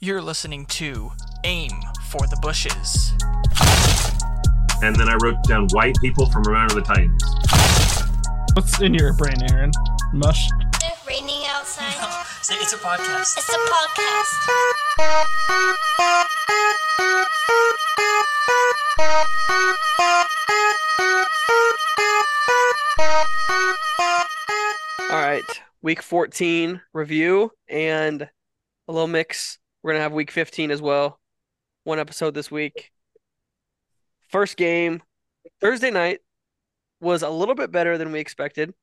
You're listening to Aim for the Bushes. And then I wrote down white people from Remember the Titans. What's in your brain, Aaron? Mush. It's raining outside. See, it's a podcast. It's a podcast. All right, week 14 review and a little mix. We're going to have week 15 as well. One episode this week. First game, Thursday night, was a little bit better than we expected.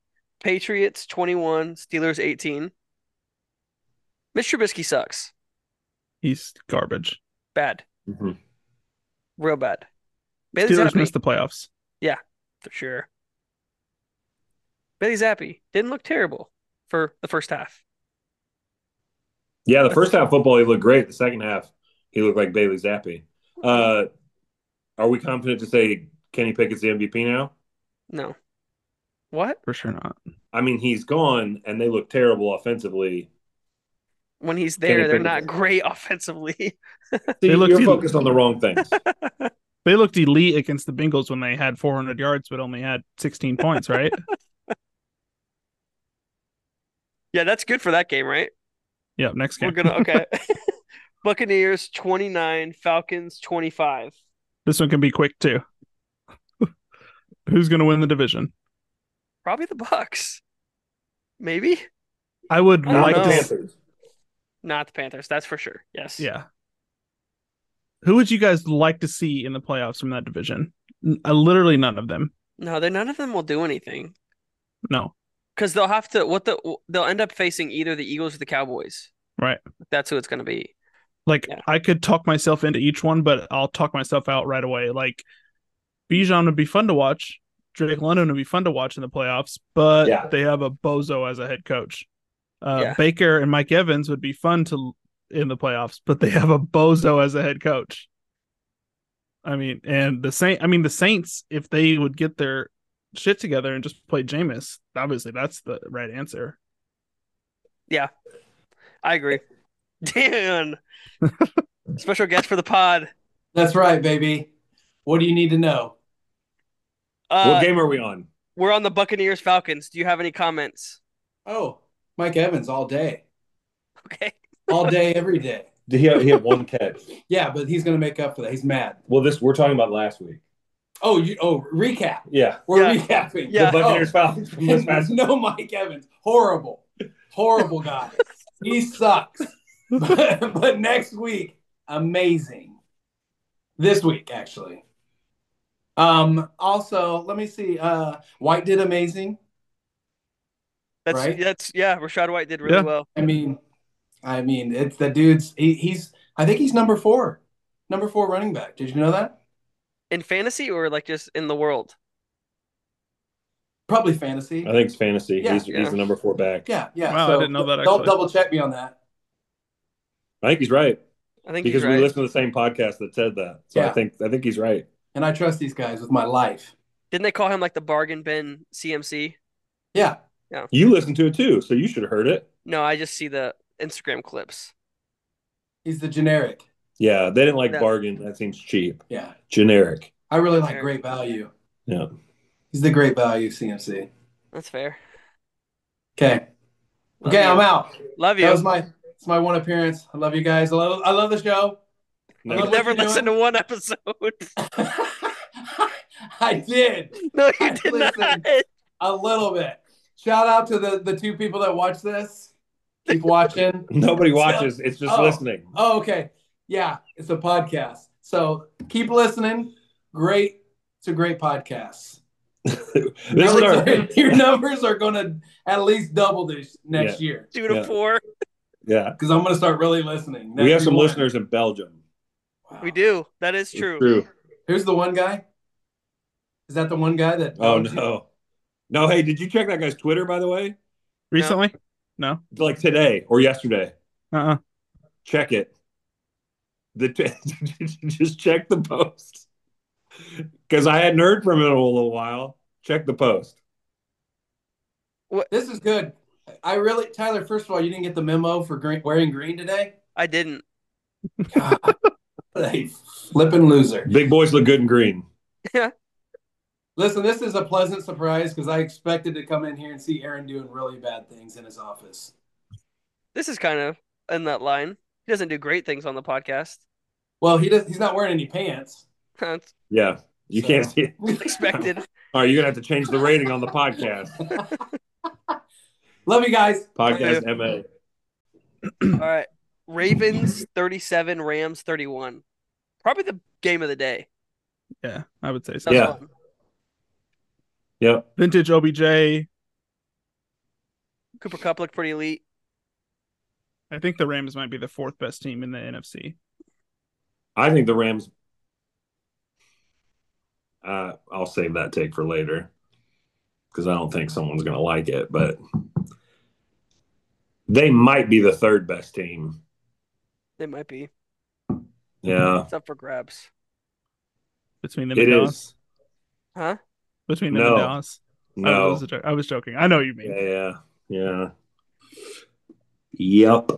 Patriots 21, Steelers 18. Mr. Trubisky sucks. He's garbage. Bad. Mhm. Real bad. Bailey Steelers Zappe, missed the playoffs. Yeah, for sure. Bailey Zappe didn't look terrible for the first half. Yeah, the first half football he looked great. The second half he looked like Bailey Zappe. Uh, are we confident to say Kenny Pickett's the MVP now? No. What? For sure not. I mean, he's gone, and they look terrible offensively. When he's Kenny there, they're Pickett. not great offensively. See, They look you're too- focused on the wrong things. They looked elite against the Bengals when they had 400 yards but only had 16 points, right? yeah, that's good for that game, right? Yep, next game. We're game. gonna okay. Buccaneers 29, Falcons 25. This one can be quick too. Who's going to win the division? Probably the Bucks. Maybe? I would I don't like know. to. Panthers. Not the Panthers, that's for sure. Yes. Yeah. Who would you guys like to see in the playoffs from that division? N- uh, literally none of them. No, they none of them will do anything. No. Because they'll have to what the they'll end up facing either the Eagles or the Cowboys. Right. That's who it's gonna be. Like Yeah. I could talk myself into each one, but I'll talk myself out right away. Like Bijan would be fun to watch. Drake London would be fun to watch in the playoffs, but Yeah. they have a bozo as a head coach. Uh, Yeah. Baker and Mike Evans would be fun to in the playoffs, but they have a bozo as a head coach. I mean, and the Saint. I mean, the Saints, if they would get their shit together and just play Jameis, obviously that's the right answer. Yeah, I agree. Dan. Special guest for the pod. That's right, baby. What do you need to know? Uh, what game are we on? We're on the Buccaneers Falcons. Do you have any comments? Oh, Mike Evans all day, Okay. all day, every day. Did he have, he had one catch? Yeah, but he's gonna make up for that. He's mad. Well, this we're talking about last week. Oh, you. Oh, recap. Yeah, We're Yeah. recapping. Yeah. the Buccaneers Oh. Falcons from this past. no, Mike Evans. Horrible, horrible guy. he sucks. but, but next week, amazing. This week, actually. Um. Also, let me see. Uh, White did amazing. That's Right? that's yeah, Rachaad White did really Yeah. well. I mean, I mean, it's the dude's. He, he's. I think he's number four, number four running back. Did you know that? In fantasy or like just in the world? Probably fantasy. I think it's fantasy. Yeah. he's, Yeah. he's the number four back. Yeah, yeah. Wow, I so didn't know that, Don't double check me on that. I think he's right I think because he's right. we listened to the same podcast that said that. So I think I think he's right. And I trust these guys with my life. Didn't they call him like the bargain bin CMC? Yeah. Yeah. You listened to it too, so you should have heard it. No, I just see the Instagram clips. He's the generic. Yeah, they didn't like Yeah. bargain. That seems cheap. Yeah. Generic. I really like great value. Yeah. He's the great value CMC. That's fair. Okay. Love Okay, you. I'm out. Love you. That was my it's my one appearance. I love you guys. I love I love the show. No, I love never you're listened to one episode. I did. no, you I did not. A little bit. Shout out to the the two people that watch this. Keep watching. Nobody watches. It's just Oh. listening. Oh, okay. Yeah, it's a podcast. So keep listening. Great. It's a great podcast. Numbers our, are- your numbers are going to at least double this next year Two to Yeah. four. yeah. because I'm going to start really listening. We have some Next listeners in Belgium. Wow. We do. That is true. True. Who's the one guy? Is that the one guy that? Oh dogs you? no. No, hey, did you check that guy's Twitter by the way? Recently? No. Like today or yesterday? Uh-uh. Check it. The just check the post because I hadn't heard from him in a little while. Check the post. This is good. I really, Tyler. First of all, you didn't get the memo for green, wearing green today. I didn't. God, what a flipping loser. Big boys look good in green. Yeah. Listen, this is a pleasant surprise because I expected to come in here and see Aaron doing really bad things in his office. This is kind of in that line. He doesn't do great things on the podcast. Well, he does. He's not wearing any pants. Yeah, you So- can't see it. expected. All right, you're gonna have to change the rating on the podcast. Love you guys. Podcast MA. All right. Ravens 37, Rams 31. Probably the game of the day. Yeah, I would say so. That Yeah. fun. Yep. Vintage OBJ. Cooper Kupp looked pretty elite. I think the Rams might be the fourth best team in the NFC. I think the Rams. Uh, I'll save that take for later because I don't think someone's going to like it, but they might be the third best team. They might be. Yeah. It's up for grabs. Between them It and is. Dallas. Huh? Between them No. and Dallas. I No. was. I was joking. I know you mean. Yeah. Yeah. Yep.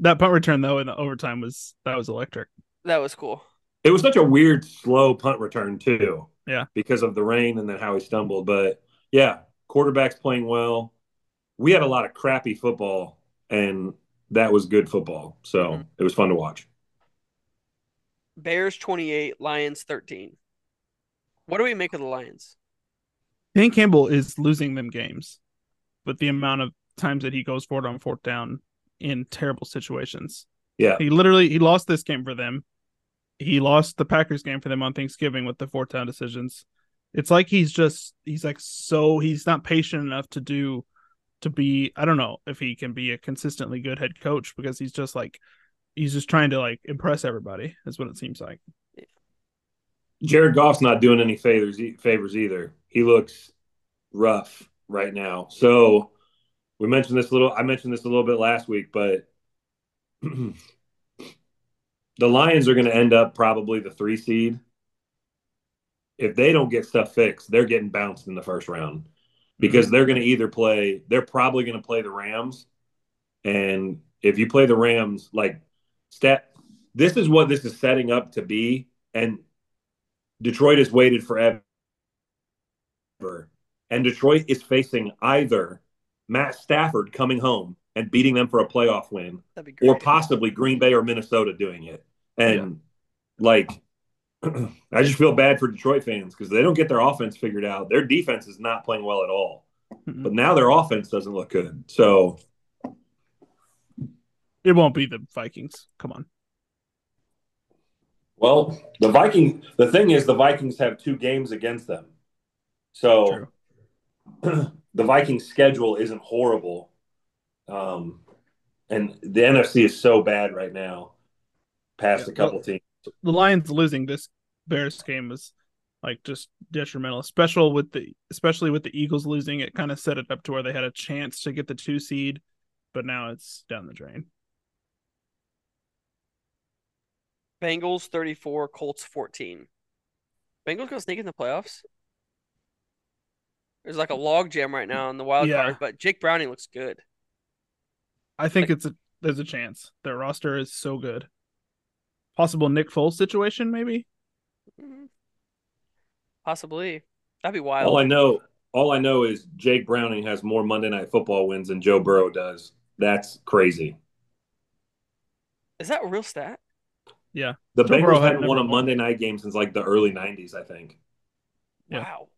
That punt return though in the overtime was that was electric. That was cool. It was such a weird, slow punt return too. Yeah. Because of the rain and then how he stumbled. But yeah, quarterback's playing well. We had a lot of crappy football, and that was good football. So Mhm. it was fun to watch. Bears 28, Lions 13. What do we make of the Lions? Dan Campbell is losing them games with the amount of times that he goes forward on fourth down in terrible situations. Yeah. He literally he lost this game for them. He lost the Packers game for them on Thanksgiving with the fourth down decisions. It's like he's just he's like so he's not patient enough to do to be I don't know if he can be a consistently good head coach because he's just like he's just trying to like impress everybody is what it seems like. Jared Goff's not doing any favors favors either. He looks rough right now. So we mentioned this a little. I mentioned this a little bit last week, but the Lions are going to end up probably the three seed. If they don't get stuff fixed, they're getting bounced in the first round because mm-hmm. they're going to either play. They're probably going to play the Rams, and if you play the Rams, like stat, this is what this is setting up to be, and Detroit has waited forever. And Detroit is facing either Matt Stafford coming home and beating them for a playoff win, That'd be great. or possibly Green Bay or Minnesota doing it. And like, I just feel bad for Detroit fans because they don't get their offense figured out. Their defense is not playing well at all. Mhm. But now their offense doesn't look good. So It won't be the Vikings. Come on. Well, the Viking. The thing is, the Vikings have two games against them, so the Vikings' schedule isn't horrible. Um, and the NFC is so bad right now, past Yeah, a couple teams. the Lions losing this Bears game was like just detrimental, especially with the especially with the Eagles losing. It kind of set it up to where they had a chance to get the two seed, but now it's down the drain. Bengals 34, Colts 14. Bengals gonna sneak in the playoffs? There's like a log jam right now in the wild Yeah. card, but Jake Browning looks good. I think it's a there's a chance. Their roster is so good. Possible Nick Foles situation, maybe. Mhm. Possibly. That'd be wild. All I know, all I know is Jake Browning has more Monday Night Football wins than Joe Burrow does. That's crazy. Is that a real stat? Yeah. The Joe Bengals had hadn't won a won. Monday night game since like the early '90s, I think. Yeah. Wow.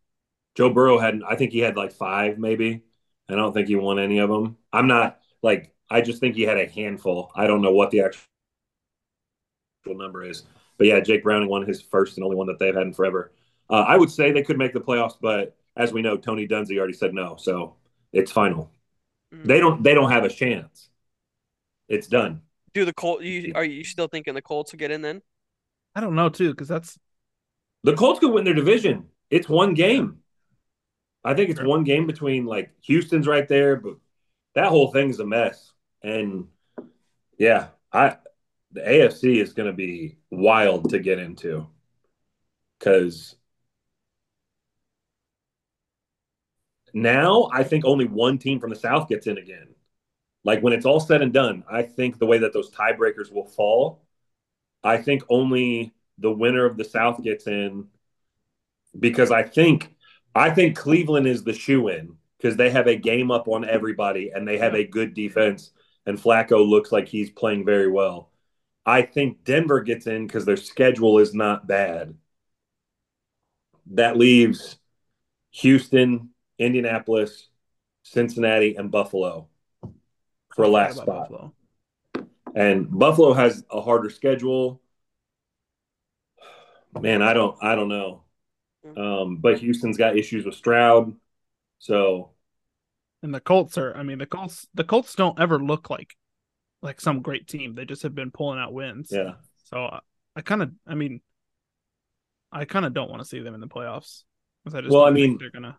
Joe Burrow had, I think he had like five, maybe. I don't think he won any of them. I'm not like, I just think he had a handful. I don't know what the actual number is, but yeah, Jake Browning won his first and only one that they've had in forever. Uh, I would say they could make the playoffs, but as we know, Tony Dungy already said no, so it's final. Mhm. They don't, they don't have a chance. It's done. Do the Colts, You are you still thinking the Colts will get in then? I don't know too, because that's The Colts could win their division. It's one game. I think it's one game between like Houston's right there, but that whole thing's a mess. And yeah, I the AFC is going to be wild to get into because now I think only one team from the South gets in again. like when it's all said and done, I think the way that those tiebreakers will fall, I think only the winner of the South gets in because I think I think Cleveland is the shoe in because they have a game up on everybody and they have a good defense and Flacco looks like he's playing very well. I think Denver gets in because their schedule is not bad. That leaves Houston, Indianapolis, Cincinnati, and Buffalo for last spot. Buffalo? And Buffalo has a harder schedule. Man, I don't I don't know. Um, but Houston's got issues with Stroud. So And the Colts are. I mean, the Colts. The Colts don't ever look like like some great team. They just have been pulling out wins. yeah. So I, I kind of. I mean, I kind of don't want to see them in the playoffs. 'cause I just Well, I mean- they're gonna.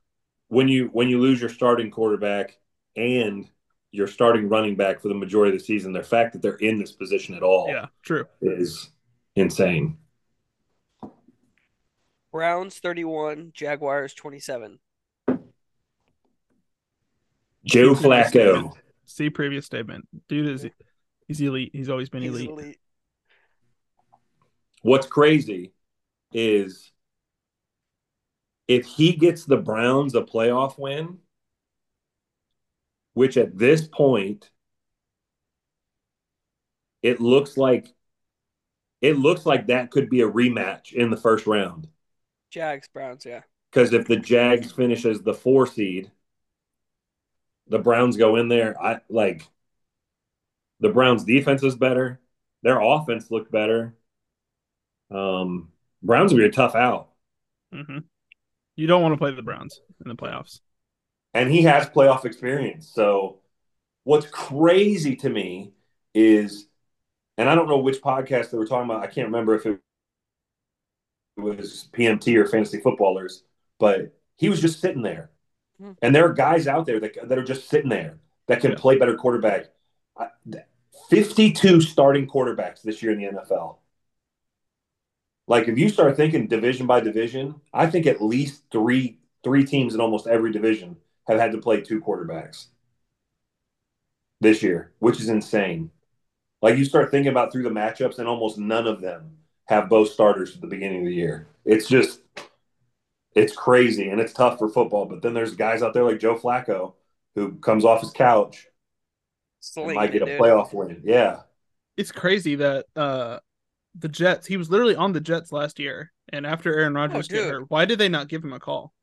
When you when you lose your starting quarterback and your starting running back for the majority of the season, the fact that they're in this position at all Yeah, true. is insane. Browns 31, Jaguars 27. Joe See Flacco. statement. See previous statement. Dude is he's elite. He's always been He's elite. elite. What's crazy is if he gets the Browns a playoff win, which at this point it looks like it looks like that could be a rematch in the first round. Jags, Browns, yeah. Because if the Jags finish as the four seed, the Browns go in there. I like the Browns defense is better. Their offense looked better. Um, Browns will be a tough out. hmm You don't want to play the Browns in the playoffs. and he has playoff experience. So, what's crazy to me is, and I don't know which podcast they were talking about. I can't remember if it was PMT or Fantasy Footballers, but he was just sitting there. Hmm. And there are guys out there that, that are just sitting there that can Yeah. play better quarterback. 52 starting quarterbacks this year in the NFL. Like if you start thinking division by division, I think at least three three teams in almost every division have had to play two quarterbacks this year, which is insane. Like you start thinking about through the matchups, and almost none of them have both starters at the beginning of the year. It's just, it's crazy, and it's tough for football. But then there's guys out there like Joe Flacco who comes off his couch and might get a dude. playoff win. Yeah, It's crazy that uh the Jets. He was literally on the Jets last year, and after Aaron Rodgers got dude. hurt, why did they not give him a call?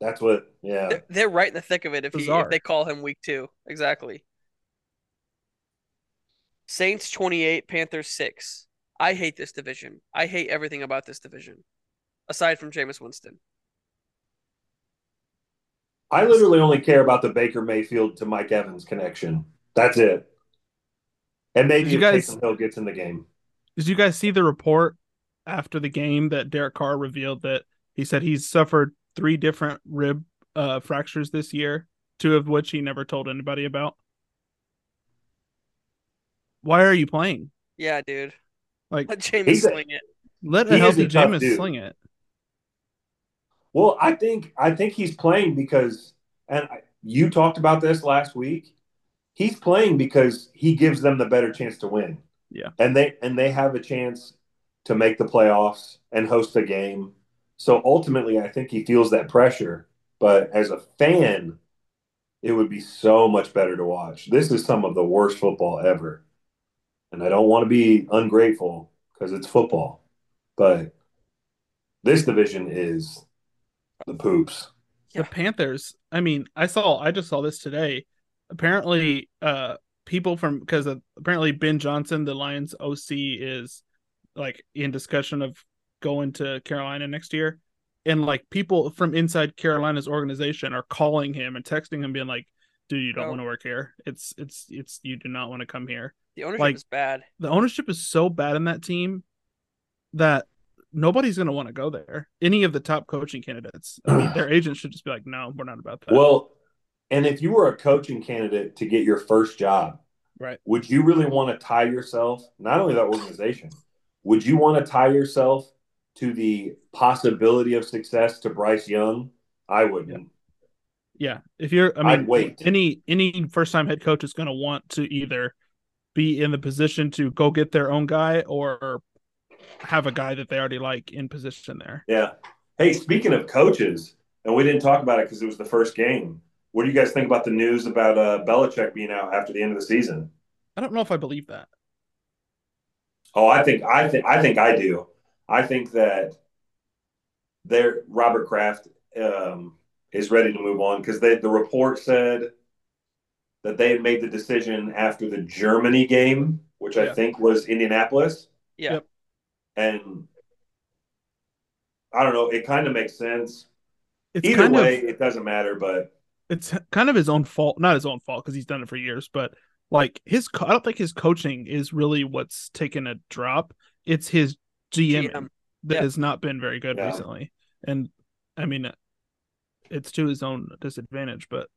that's what. Yeah, They're, they're right in the thick of it if he if they call him week two. Exactly. Saints 28, Panthers 6. I hate this division. I hate everything about this division. Aside from Jameis Winston. I literally only care about the Baker Mayfield to Mike Evans connection. That's it. And maybe Did you if guys- Taysom Hill gets in the game. Did you guys see the report after the game that Derek Carr revealed that he said he's suffered three different rib uh, fractures this year, two of which he never told anybody about? Why are you playing? Yeah, dude. Like, Let Jameis sling it. let He a healthy Jameis sling it. Well, I think I think he's playing because, and I, you talked about this last week. He's playing because he gives them the better chance to win. Yeah. and they and they have a chance to make the playoffs and host the game. So ultimately, I think he feels that pressure. But as a fan, it would be so much better to watch. This is some of the worst football ever, and I don't want to be ungrateful because it's football, but this division is the poops. Yeah. The Panthers. I mean, I saw. I just saw this today. Apparently, uh, people from because apparently Ben Johnson, the Lions OC, is like in discussion of going to Carolina next year, and like people from inside Carolina's organization are calling him and texting him, being like, "Dude, you don't Oh. want to work here. It's it's it's you do not want to come here." The ownership Like- is bad. The ownership is so bad in that team that nobody's going to want to go there. Any of the top coaching candidates, I mean, their agents should just be like, "No, we're not about that." Well, and if you were a coaching candidate to get your first job, Right. would you really want to tie yourself, not only that organization, would you want to tie yourself to the possibility of success to Bryce Young? I wouldn't. Yeah, if you're, I I'd mean, wait. any any first time head coach is going to want to either be in the position to go get their own guy or have a guy that they already like in position there. Yeah. Hey, speaking of coaches, and we didn't talk about it because it was the first game. What do you guys think about the news about uh, Belichick being out after the end of the season? I don't know if I believe that. Oh, I think I think I think I do. I think that there Robert Kraft um, is ready to move on because the report said that they had made the decision after the Germany game, which I think was Indianapolis, Yeah. Yep. and I don't know. It kind of makes sense. It's Either kind way, of it doesn't matter. But it's kind of his own fault, not his own fault because he's done it for years, but like his, co- I don't think his coaching is really what's taken a drop. It's his GM GM. that Yeah. has not been very good Yeah. recently, and I mean, it's to his own disadvantage. But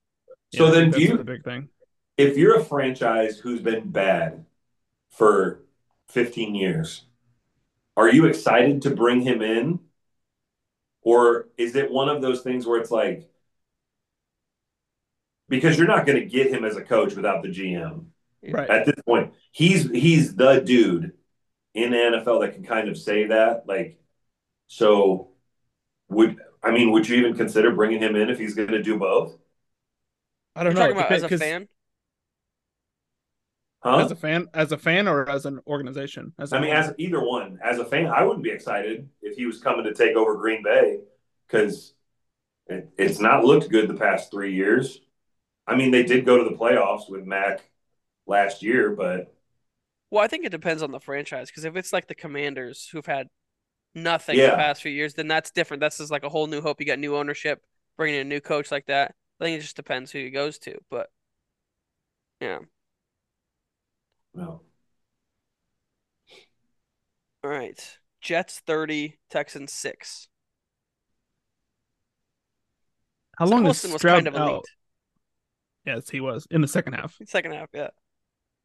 So I then do that's you- the big thing? If you're a franchise who's been bad for 15 years, are you excited to bring him in? Or is it one of those things where it's like, because you're not going to get him as a coach without the GM Right. at this point. He's he's the dude in the NFL that can kind of say that. Like, so would I mean, would you even consider bringing him in if he's going to do both? I You're don't know. talking about as a fan? Huh? as a fan, as a fan, or as an organization. As a I mean, as either one, as a fan, I wouldn't be excited if he was coming to take over Green Bay because it, it's not looked good the past three years. I mean, they did go to the playoffs with Mac last year, but Well, I think it depends on the franchise because if it's like the Commanders who've had nothing the past few years, then that's different. That's just like a whole new hope. You got new ownership, bringing in a new coach like that. I think it just depends who he goes to. But yeah, no. all right. Jets thirty, Texans six. how long is Wilson was Stroud kind of out? elite. Yes, he was in the second half. Second half, yeah.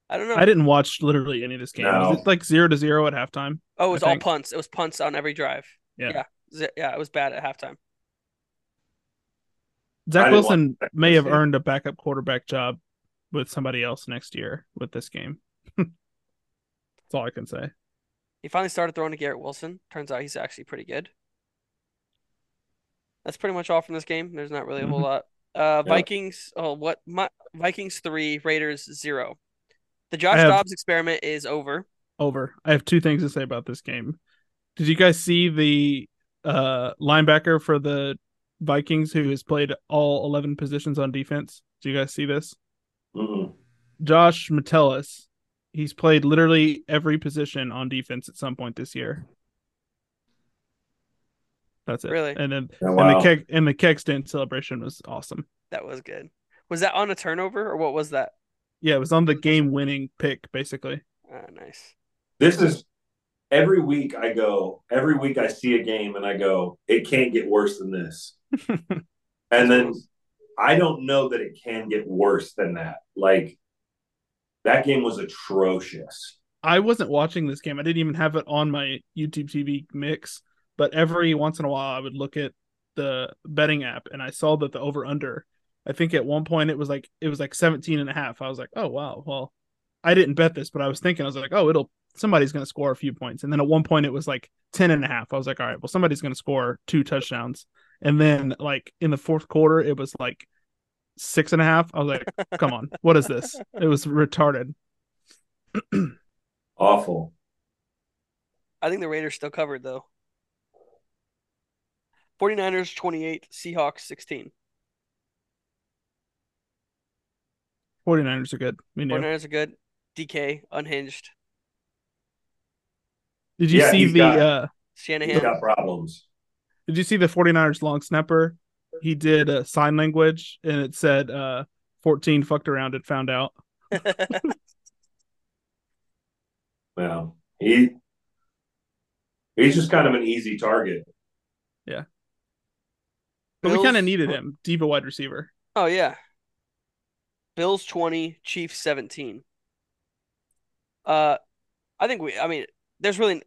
I don't know. I didn't watch literally any of this game. Was it like zero to zero at halftime? oh, it was I all think- punts. It was punts on every drive. Yeah. Yeah. Yeah, it was bad at halftime. Zach Wilson may have game. earned a backup quarterback job with somebody else next year with this game. That's all I can say. He finally started throwing to Garrett Wilson. Turns out he's actually pretty good. That's pretty much all from this game. There's not really a whole Mhm. lot. Uh, Yeah. Vikings. Oh, what? My, Vikings three, Raiders zero. The Josh have- Dobbs experiment is over. Over. I have two things to say about this game. Did you guys see the uh linebacker for the Vikings who has played all 11 positions on defense? Do you guys see this? Mm-mm. Josh Metellus. He's played literally every position on defense at some point this year. That's it. Really? And then Oh, and the keg and the keg stand celebration was awesome. That was good. Was that on a turnover or what was that? Yeah, it was on the game winning pick, basically. Ah, nice. This is every week I go, every week I see a game and I go, it can't get worse than this. and then I don't know that it can get worse than that. Like that game was atrocious. I wasn't watching this game. I didn't even have it on my YouTube TV mix, but every once in a while I would look at the betting app and I saw that the over under I think at one point it was like it was like 17 and a half. I was like, "Oh wow. Well, I didn't bet this, but I was thinking I was like, "Oh, it'll somebody's going to score a few points." And then at one point it was like 10 and a half. I was like, "All right, well somebody's going to score two touchdowns." And then like in the fourth quarter it was like six and a half. I was like, "Come on. What is this?" It was retarded. Awful. I think the Raiders still covered though. 49ers 28, Seahawks 16. 49ers are good. We knew. 49ers are good. DK unhinged. Did you Yeah, see the got- uh He's Shanahan. got problems. did you see the 49ers long snapper? He did a sign language and it said uh 14 fucked around and found out. Yeah. He he's just kind of an easy target. Yeah. But we kind of needed him, deep a wide receiver. Oh yeah. Bills 20, Chiefs 17. Uh I think we I mean there's really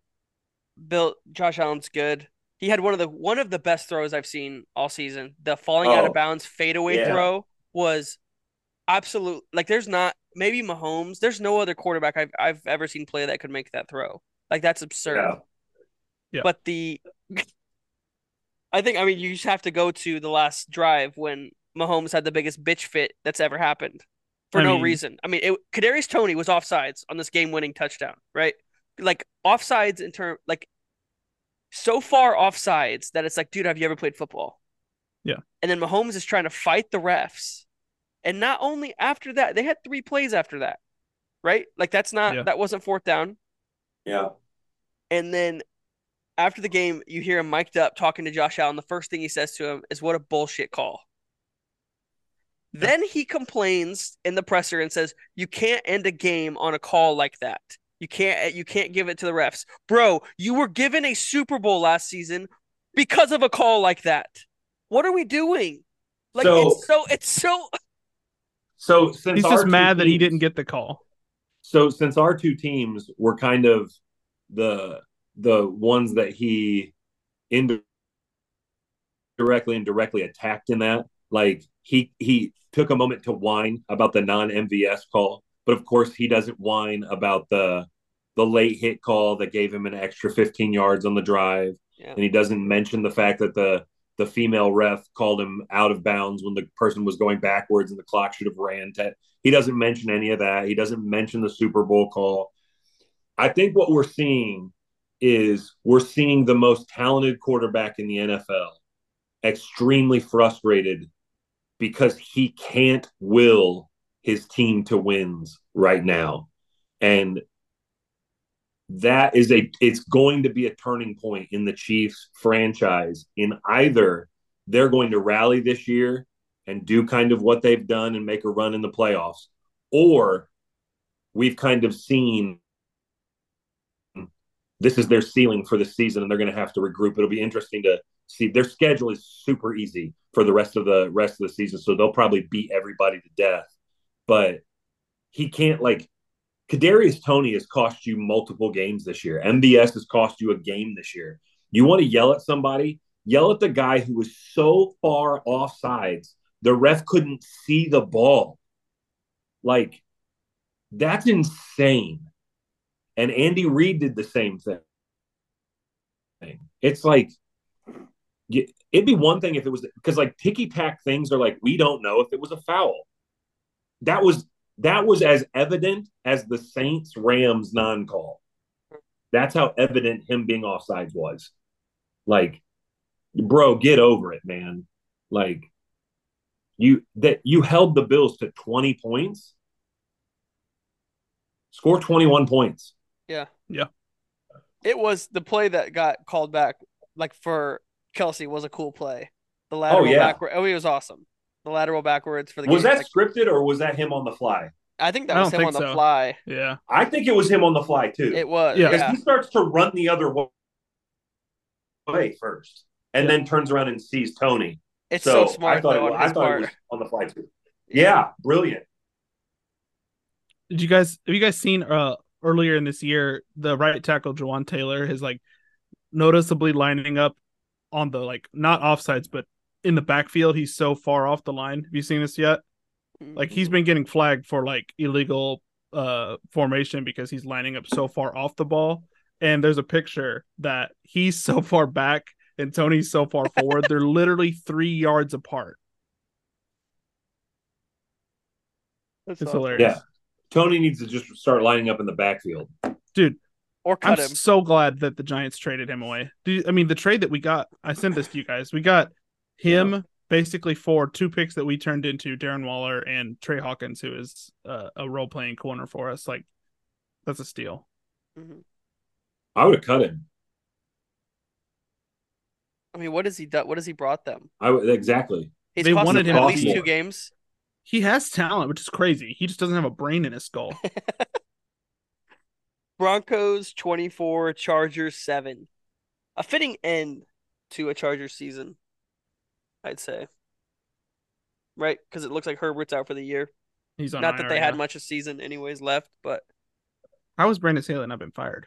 Bill Josh Allen's good. He had one of the one of the best throws I've seen all season. The falling out Oh, of bounds fadeaway yeah. throw was absolute. Like there's not maybe Mahomes. There's no other quarterback I've I've ever seen play that could make that throw. Like that's absurd. Yeah. Yeah. But the I think I mean you just have to go to the last drive when Mahomes had the biggest bitch fit that's ever happened for I no mean- reason. I mean, it, Kadarius Toney was offsides on this game-winning touchdown, right? Like offsides in term like so far offsides that it's like, dude, have you ever played football? Yeah. And then Mahomes is trying to fight the refs. And not only after that, they had three plays after that. Right? Like that's not Yeah. that wasn't fourth down. Yeah. And then after the game, you hear him mic'd up talking to Josh Allen. The first thing he says to him is, What a bullshit call. Then he complains in the presser and says, You can't end a game on a call like that. You can't eh, you can't give it to the refs. Bro, you were given a Super Bowl last season because of a call like that. What are we doing? Like So- it's so it's so So since He's just two mad that he didn't get the call. So since our two teams were kind of the the ones that he indirectly and directly attacked in that, like he he took a moment to whine about the non MVS call, but of course he doesn't whine about the the late hit call that gave him an extra 15 yards on the drive, Yeah. and he doesn't mention the fact that the the female ref called him out of bounds when the person was going backwards and the clock should have ran. To, he doesn't mention any of that. He doesn't mention the Super Bowl call. I think what we're seeing is we're seeing the most talented quarterback in the NFL extremely frustrated because he can't will his team to wins right now. And that is a it's going to be a turning point in the Chiefs franchise in either they're going to rally this year and do kind of what they've done and make a run in the playoffs or we've kind of seen this is their ceiling for the season and they're going to have to regroup. It'll be interesting to see. Their schedule is super easy for the rest of the rest of the season so they'll probably beat everybody to death. But he can't like Kadarius Toney has cost you multiple games this year. MVS has cost you a game this year. You want to yell at somebody? Yell at the guy who was so far off sides, the ref couldn't see the ball. Like, that's insane. And Andy Reid did the same thing. It's like, it'd be one thing if it was because like ticky tack things are like, we don't know if it was a foul. That was that was as evident as the Saints Rams non call. That's how evident him being offsides was. Like, bro, get over it, man. Like, you that you held the Bills to 20 points. Score 21 points. Yeah. Yeah. It was the play that got called back like for Kelsey was a cool play. The lateral oh, yeah. backward oh it was awesome. The lateral backwards for the Was game. that scripted or was that him on the fly? I think that I was him on the so. fly. Yeah. I think it was him on the fly too. It was. Yeah. because Yeah. he starts to run the other way first, and then turns around and sees Toney. It's so, I smart thought, though it, was- I his thought it was on the fly too. Yeah, brilliant. Did you guys have you guys seen uh earlier in this year the right tackle Jawaan Taylor has like noticeably lining up on the like not offsides but in the backfield he's so far off the line. Have you seen this yet? Like he's been getting flagged for like illegal uh formation because he's lining up so far off the ball. And there's a picture that he's so far back and Toney's so far forward. They're literally three yards apart. That's It's awesome. hilarious. Yeah. Toney needs to just start lining up in the backfield. Dude, or cut I'm him. so glad that the Giants traded him away. Do you, I mean the trade that we got? I sent this to you guys. We got him basically for two picks that we turned into Darren Waller and Tre Hawkins, who is uh, a role playing corner for us. Like that's a steal. Mhm. I would have cut him. I mean, what has he done? What has he brought them? I would exactly. He's They wanted them him at least be- two games. He has talent, which is crazy. He just doesn't have a brain in his skull. Broncos 24, Chargers 7. A fitting end to a Chargers season, I'd say. Right? Because it looks like Herbert's out for the year. He's on Not IR that they had now. much of season anyways left, but How has Brandon Staley not been fired?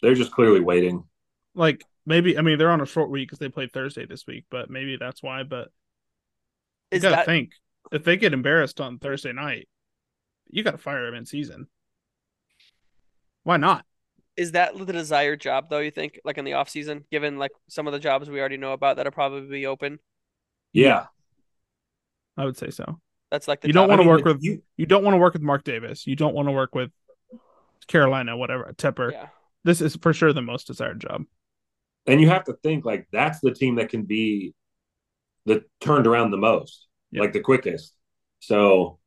They're just clearly waiting. Like maybe I mean they're on a short week because they played Thursday this week, but maybe that's why. But you Is gotta that think if they get embarrassed on Thursday night, you gotta fire them in season. Why not? Is that the desired job though? You think like in the off season, given like some of the jobs we already know about that are probably be open. Yeah. I would say so. That's like the You don't wanna I mean, work with- you. You don't want to work with Mark Davis. You don't want to work with Carolina, whatever Tepper. Yeah, This is for sure the most desired job. And you have to think like that's the team that can be the turned around the most, Yeah. like the quickest. So,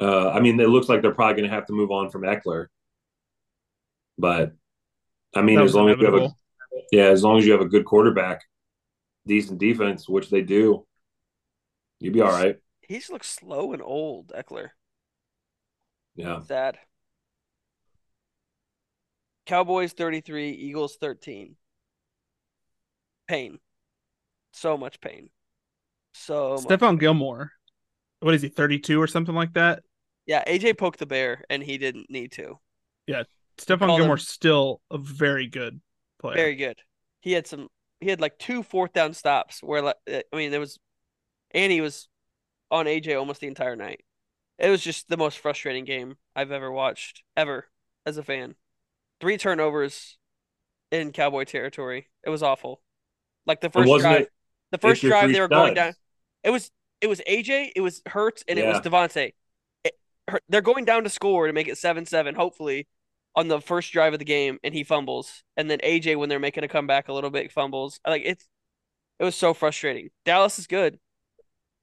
uh, I mean, it looks like they're probably going to have to move on from Ekeler. But I mean, as was long as you have a yeah, as long as you have a good quarterback, decent defense, which they do, you'd be all right. he just looks slow and old. Ekeler, Yeah. sad. Cowboys thirty three, Eagles thirteen. Pain, so much pain, so much. Stephon Gilmore. What is he, 32 or something like that? Yeah, AJ poked the bear and he didn't need to. Stephon Call him- still a very good player. Very good. He had some. He had like two fourth down stops where like eh, I mean there was, and he was on AJ almost the entire night. It was just the most frustrating game I've ever watched ever as a fan. Three turnovers in Cowboy territory. It was awful. Like the first drive, it- the first drive they were going down. It was it was AJ, it was Hurts, and it was Yeah. DeVonta. It- Hur- they're going down to score to make it seven seven. Hopefully, on the first drive of the game, and he fumbles, and then AJ when they're making a comeback a little bit fumbles. Like it's it was so frustrating. Dallas is good.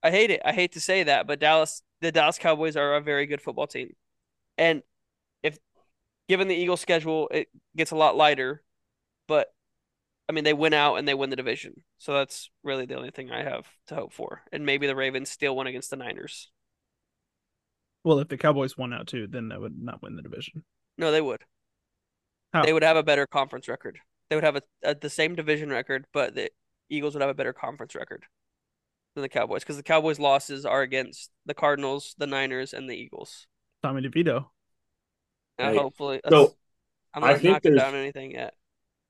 I hate it. I hate to say that, but Dallas, the Dallas Cowboys are a very good football team, and if given the Eagles' schedule, it gets a lot lighter, but I mean, they win out and they win the division. So that's really the only thing I have to hope for. And maybe the Ravens still win against the Niners. Well, if the Cowboys won out too, then they would not win the division. No, they would. How? They would have a better conference record. They would have a, a the same division record, but the Eagles would have a better conference record than the Cowboys because the Cowboys' losses are against the Cardinals, the Niners, and the Eagles. Tommy DeVito. And Right. hopefully, So, I'm I think knocking there's- down anything yet.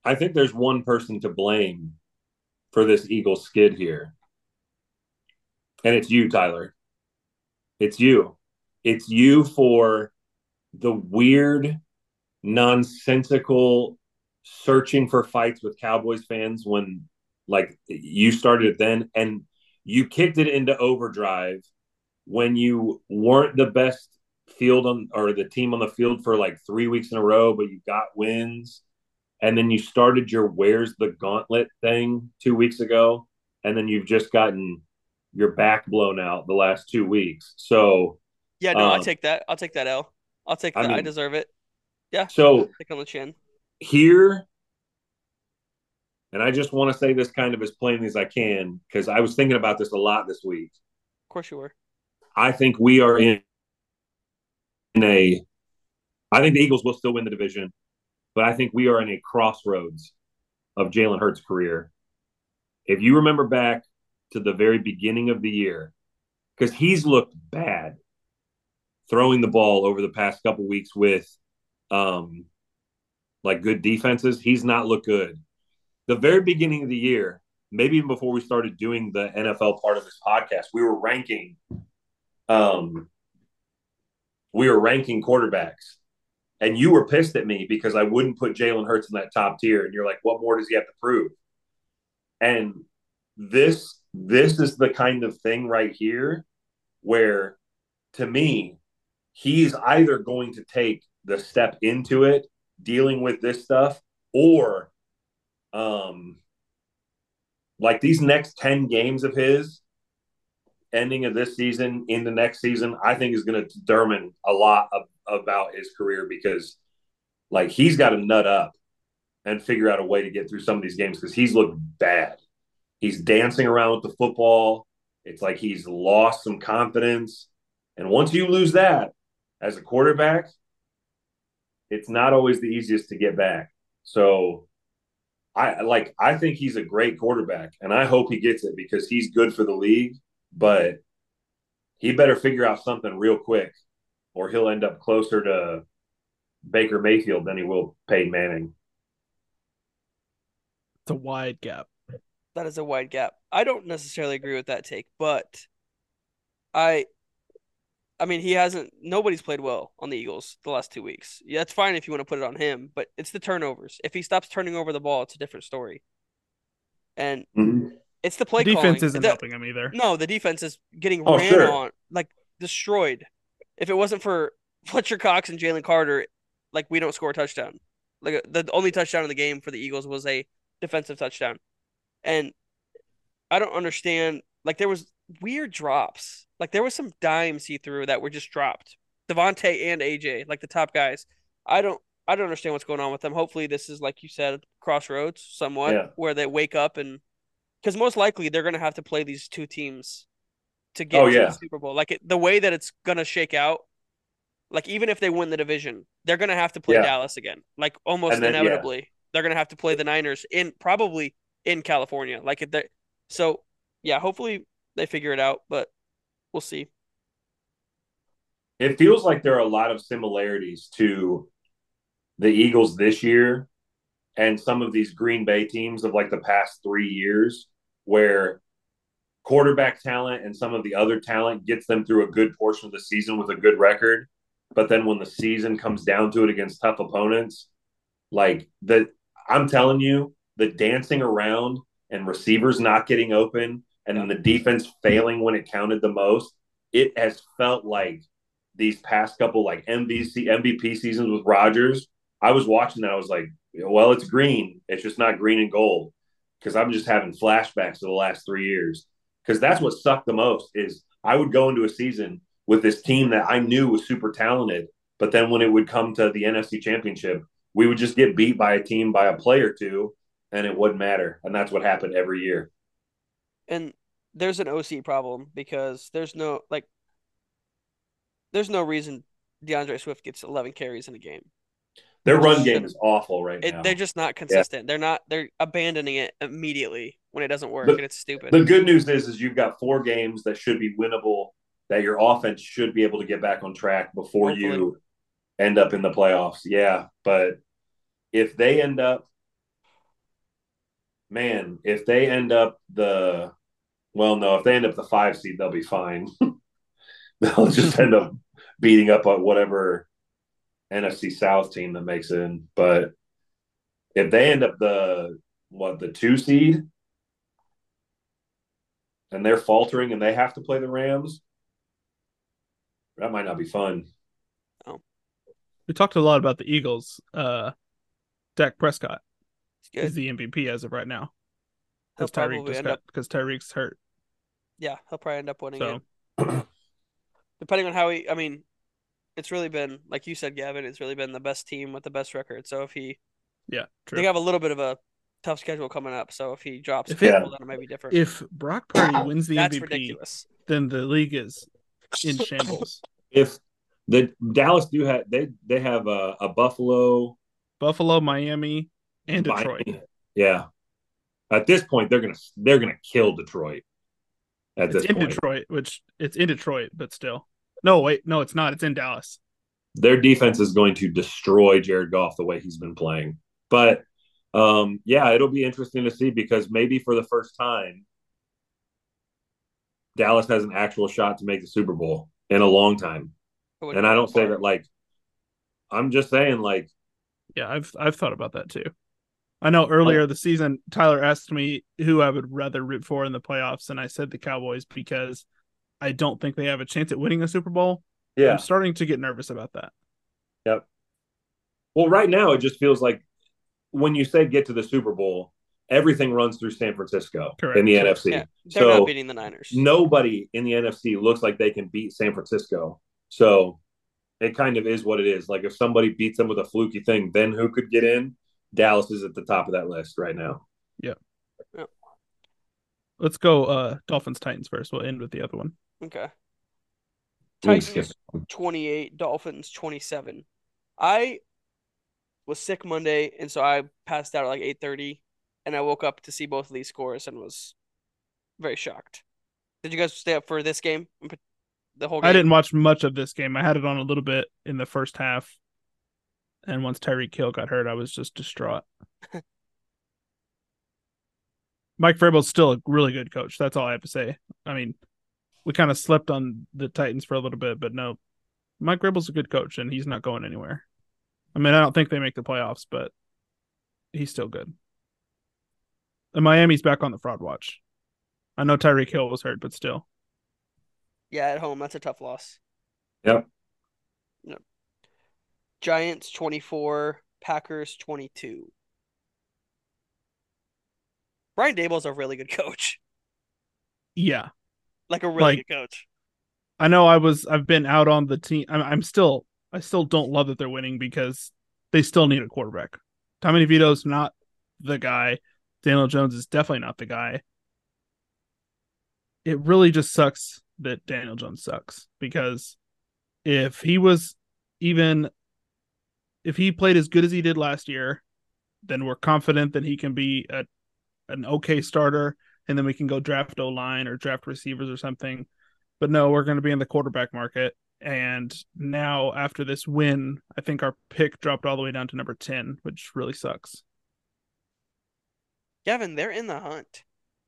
I think there's one person to blame for this Eagles skid here. And it's you, Tyler. It's you. It's you for the weird, nonsensical searching for fights with Cowboys fans when like you started it then and you kicked it into overdrive when you weren't the best field on or the team on the field for like 3 weeks in a row but you got wins and then you started your where's the gauntlet thing two weeks ago and then you've just gotten your back blown out the last two weeks so Yeah, no, I um, take that. I'll take that L. I'll take I that. I, mean- deserve it. Yeah. So Take on the chin. here and i just want to say this kind of as plainly as i can because i was thinking about this a lot this week Of course you were. i think we are in in a i think the eagles will still win the division but i think we are in a crossroads of jalen hurts career if you remember back to the very beginning of the year because he's looked bad throwing the ball over the past couple weeks with um like good defenses he's not looked good. The very beginning of the year maybe even before we started doing the nfl part of this podcast we were ranking um we were ranking quarterbacks. And you were pissed at me because i wouldn't put jalen hurts in that top tier. And you're like what more does he have to prove? And this this is the kind of thing right here where to me he's either going to take the step into it dealing with this stuff or um like these next 10 games of his ending of this season in the next season i think is going to determine a lot of, about his career because like he's got to nut up and figure out a way to get through some of these games because he's looked bad. He's dancing around with the football. It's like he's lost some confidence. And once you lose that as a quarterback it's not always the easiest to get back so I like I think he's a great quarterback and I hope he gets it because he's good for the league, but he better figure out something real quick or he'll end up closer to Baker Mayfield than he will Peyton Manning. It's a wide gap. That is a wide gap. I don't necessarily agree with that take, but I I mean he hasn't nobody's played well on the Eagles the last two weeks. Yeah, it's fine if you want to put it on him, but it's the turnovers. If he stops turning over the ball, it's a different story. And Mhm. it's the play The defense calling. isn't The- helping him either. No, the defense is getting Oh, ran sure. on, like destroyed. If it wasn't for Fletcher Cox and Jalen Carter, like we don't score a touchdown. Like the only touchdown in the game for the Eagles was a defensive touchdown, and I don't understand. Like there was weird drops. Like there was some dimes he threw that were just dropped. DeVonta and AJ, like the top guys. I don't. I don't understand what's going on with them. Hopefully, this is like you said, crossroads somewhat, Yeah. where they wake up and because most likely they're going to have to play these two teams to get Oh, to yeah. the Super Bowl. Like it, the way that it's going to shake out, like even if they win the division, they're going to have to play Yeah. Dallas again. Like almost then, inevitably, they're going to have to play the Niners in probably in California. Like they, so yeah, hopefully they figure it out, but we'll see. It feels like there are a lot of similarities to the Eagles this year and some of these Green Bay teams of like the past three years, where quarterback talent and some of the other talent gets them through a good portion of the season with a good record. But then when the season comes down to it against tough opponents, like the I'm telling you, the dancing around and receivers not getting open and then the defense failing when it counted the most, it has felt like these past couple like MVC MVP seasons with Rodgers. I was watching that, I was like, well, it's green. It's just not green and gold. Because I'm just having flashbacks to the last three years. Because that's what sucked the most is I would go into a season with this team that I knew was super talented, but then when it would come to the NFC Championship, we would just get beat by a team by a play or two, and it wouldn't matter. And that's what happened every year. And there's an OC problem because there's no like there's no reason DeAndre Swift gets 11 carries in a game. Their run just game is awful right It, now. they're just not consistent. They're not. They're abandoning it immediately when it doesn't work, The- and it's stupid. The good news is, is you've got four games that should be winnable. That your offense should be able to get back on track before Hopefully. you end up in the playoffs. Yeah, but if they end up, man, if they end up the, well, no, if they end up the five seed, they'll be fine. they'll just end up beating up on whatever NFC South team that makes it in. But if they end up the what the two seed and they're faltering and they have to play the Rams, that might not be fun. We talked a lot about the Eagles. Uh, Dak Prescott It's is the MVP as of right now. Because Tyreek just got because Tyreek's hurt. Yeah, he'll probably end up winning So it. Depending on how he. I mean, it's really been like you said, Gavin. It's really been the best team with the best record. So if he, yeah, true. they have a little bit of a tough schedule coming up. So if he drops a If it- couple, then it might be different. if Brock Purdy wins the That's MVP, ridiculous. then the league is in shambles. If the Dallas do have they they have a, a Buffalo Buffalo, Miami, and Detroit. Miami. Yeah. At this point, they're gonna they're gonna kill Detroit. At It's this in point, Detroit, which it's in Detroit, but still. No, wait, no, it's not. It's in Dallas. their defense is going to destroy Jared Goff the way he's been playing. But um, yeah, it'll be interesting to see because maybe for the first time, Dallas has an actual shot to make the Super Bowl in a long time. And I don't say that like I'm just saying like Yeah, I've I've thought about that too. I know earlier oh. the season, Tyler asked me who I would rather root for in the playoffs, and I said the Cowboys because I don't think they have a chance at winning a Super Bowl. yeah. I'm starting to get nervous about that. Yep. Well, right now it just feels like when you say get to the Super Bowl, everything runs through San Francisco Correct. in the NFC. Yeah, they're so not beating the Niners. nobody in the NFC looks like they can beat San Francisco. So it kind of is what it is. Like if somebody beats them with a fluky thing, then who could get in? Dallas is at the top of that list right now. Yeah. yeah. Let's go uh Dolphins Titans first. We'll end with the other one. Okay. Titans 28, Dolphins 27. I was sick Monday, and so I passed out at like 8:30, and I woke up to see both of these scores and was very shocked. Did you guys stay up for this game? The whole game? I didn't watch much of this game. I had it on a little bit in the first half. And once Tyreek Hill got hurt, I was just distraught. Mike Vrabel's still a really good coach. That's all I have to say. I mean, we kind of slept on the Titans for a little bit, but no, Mike Vrabel's a good coach, and he's not going anywhere. I mean, I don't think they make the playoffs, but he's still good. And Miami's back on the fraud watch. I know Tyreek Hill was hurt, but still. Yeah, at home, that's a tough loss. Yep. Giants 24, Packers 22. Brian Daboll's a really good coach. Yeah. Like a really Like- good coach. I know I was I've been out on the team. I'm, I'm still I still don't love that they're winning because they still need a quarterback. Tommy DeVito's not the guy. Daniel Jones is definitely not the guy. It really just sucks that Daniel Jones sucks because if he was even if he played as good as he did last year, then we're confident that he can be a an okay starter and then we can go draft O line or draft receivers or something but no, we're going to be in the quarterback market. And now, after this win, I think our pick dropped all the way down to number 10, which really sucks. Gavin, they're in the hunt.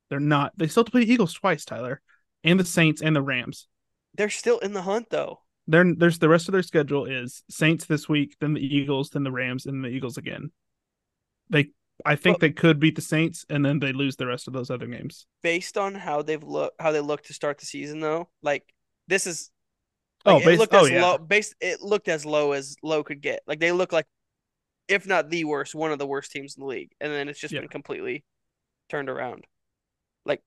They're not, they still have to play the Eagles twice, Tyler, and the Saints and the Rams. They're still in the hunt though. They're, there's the rest of their schedule is Saints this week, then the Eagles, then the Rams, and the Eagles again. They, I think Well- they could beat the Saints, and then they lose the rest of those other games. Based on how they've look how they look to start the season though, like this is Oh, like, it looked oh, as yeah. low based it looked as low as low could get. Like they look like if not the worst, one of the worst teams in the league. And then it's just Yeah. been completely turned around. Like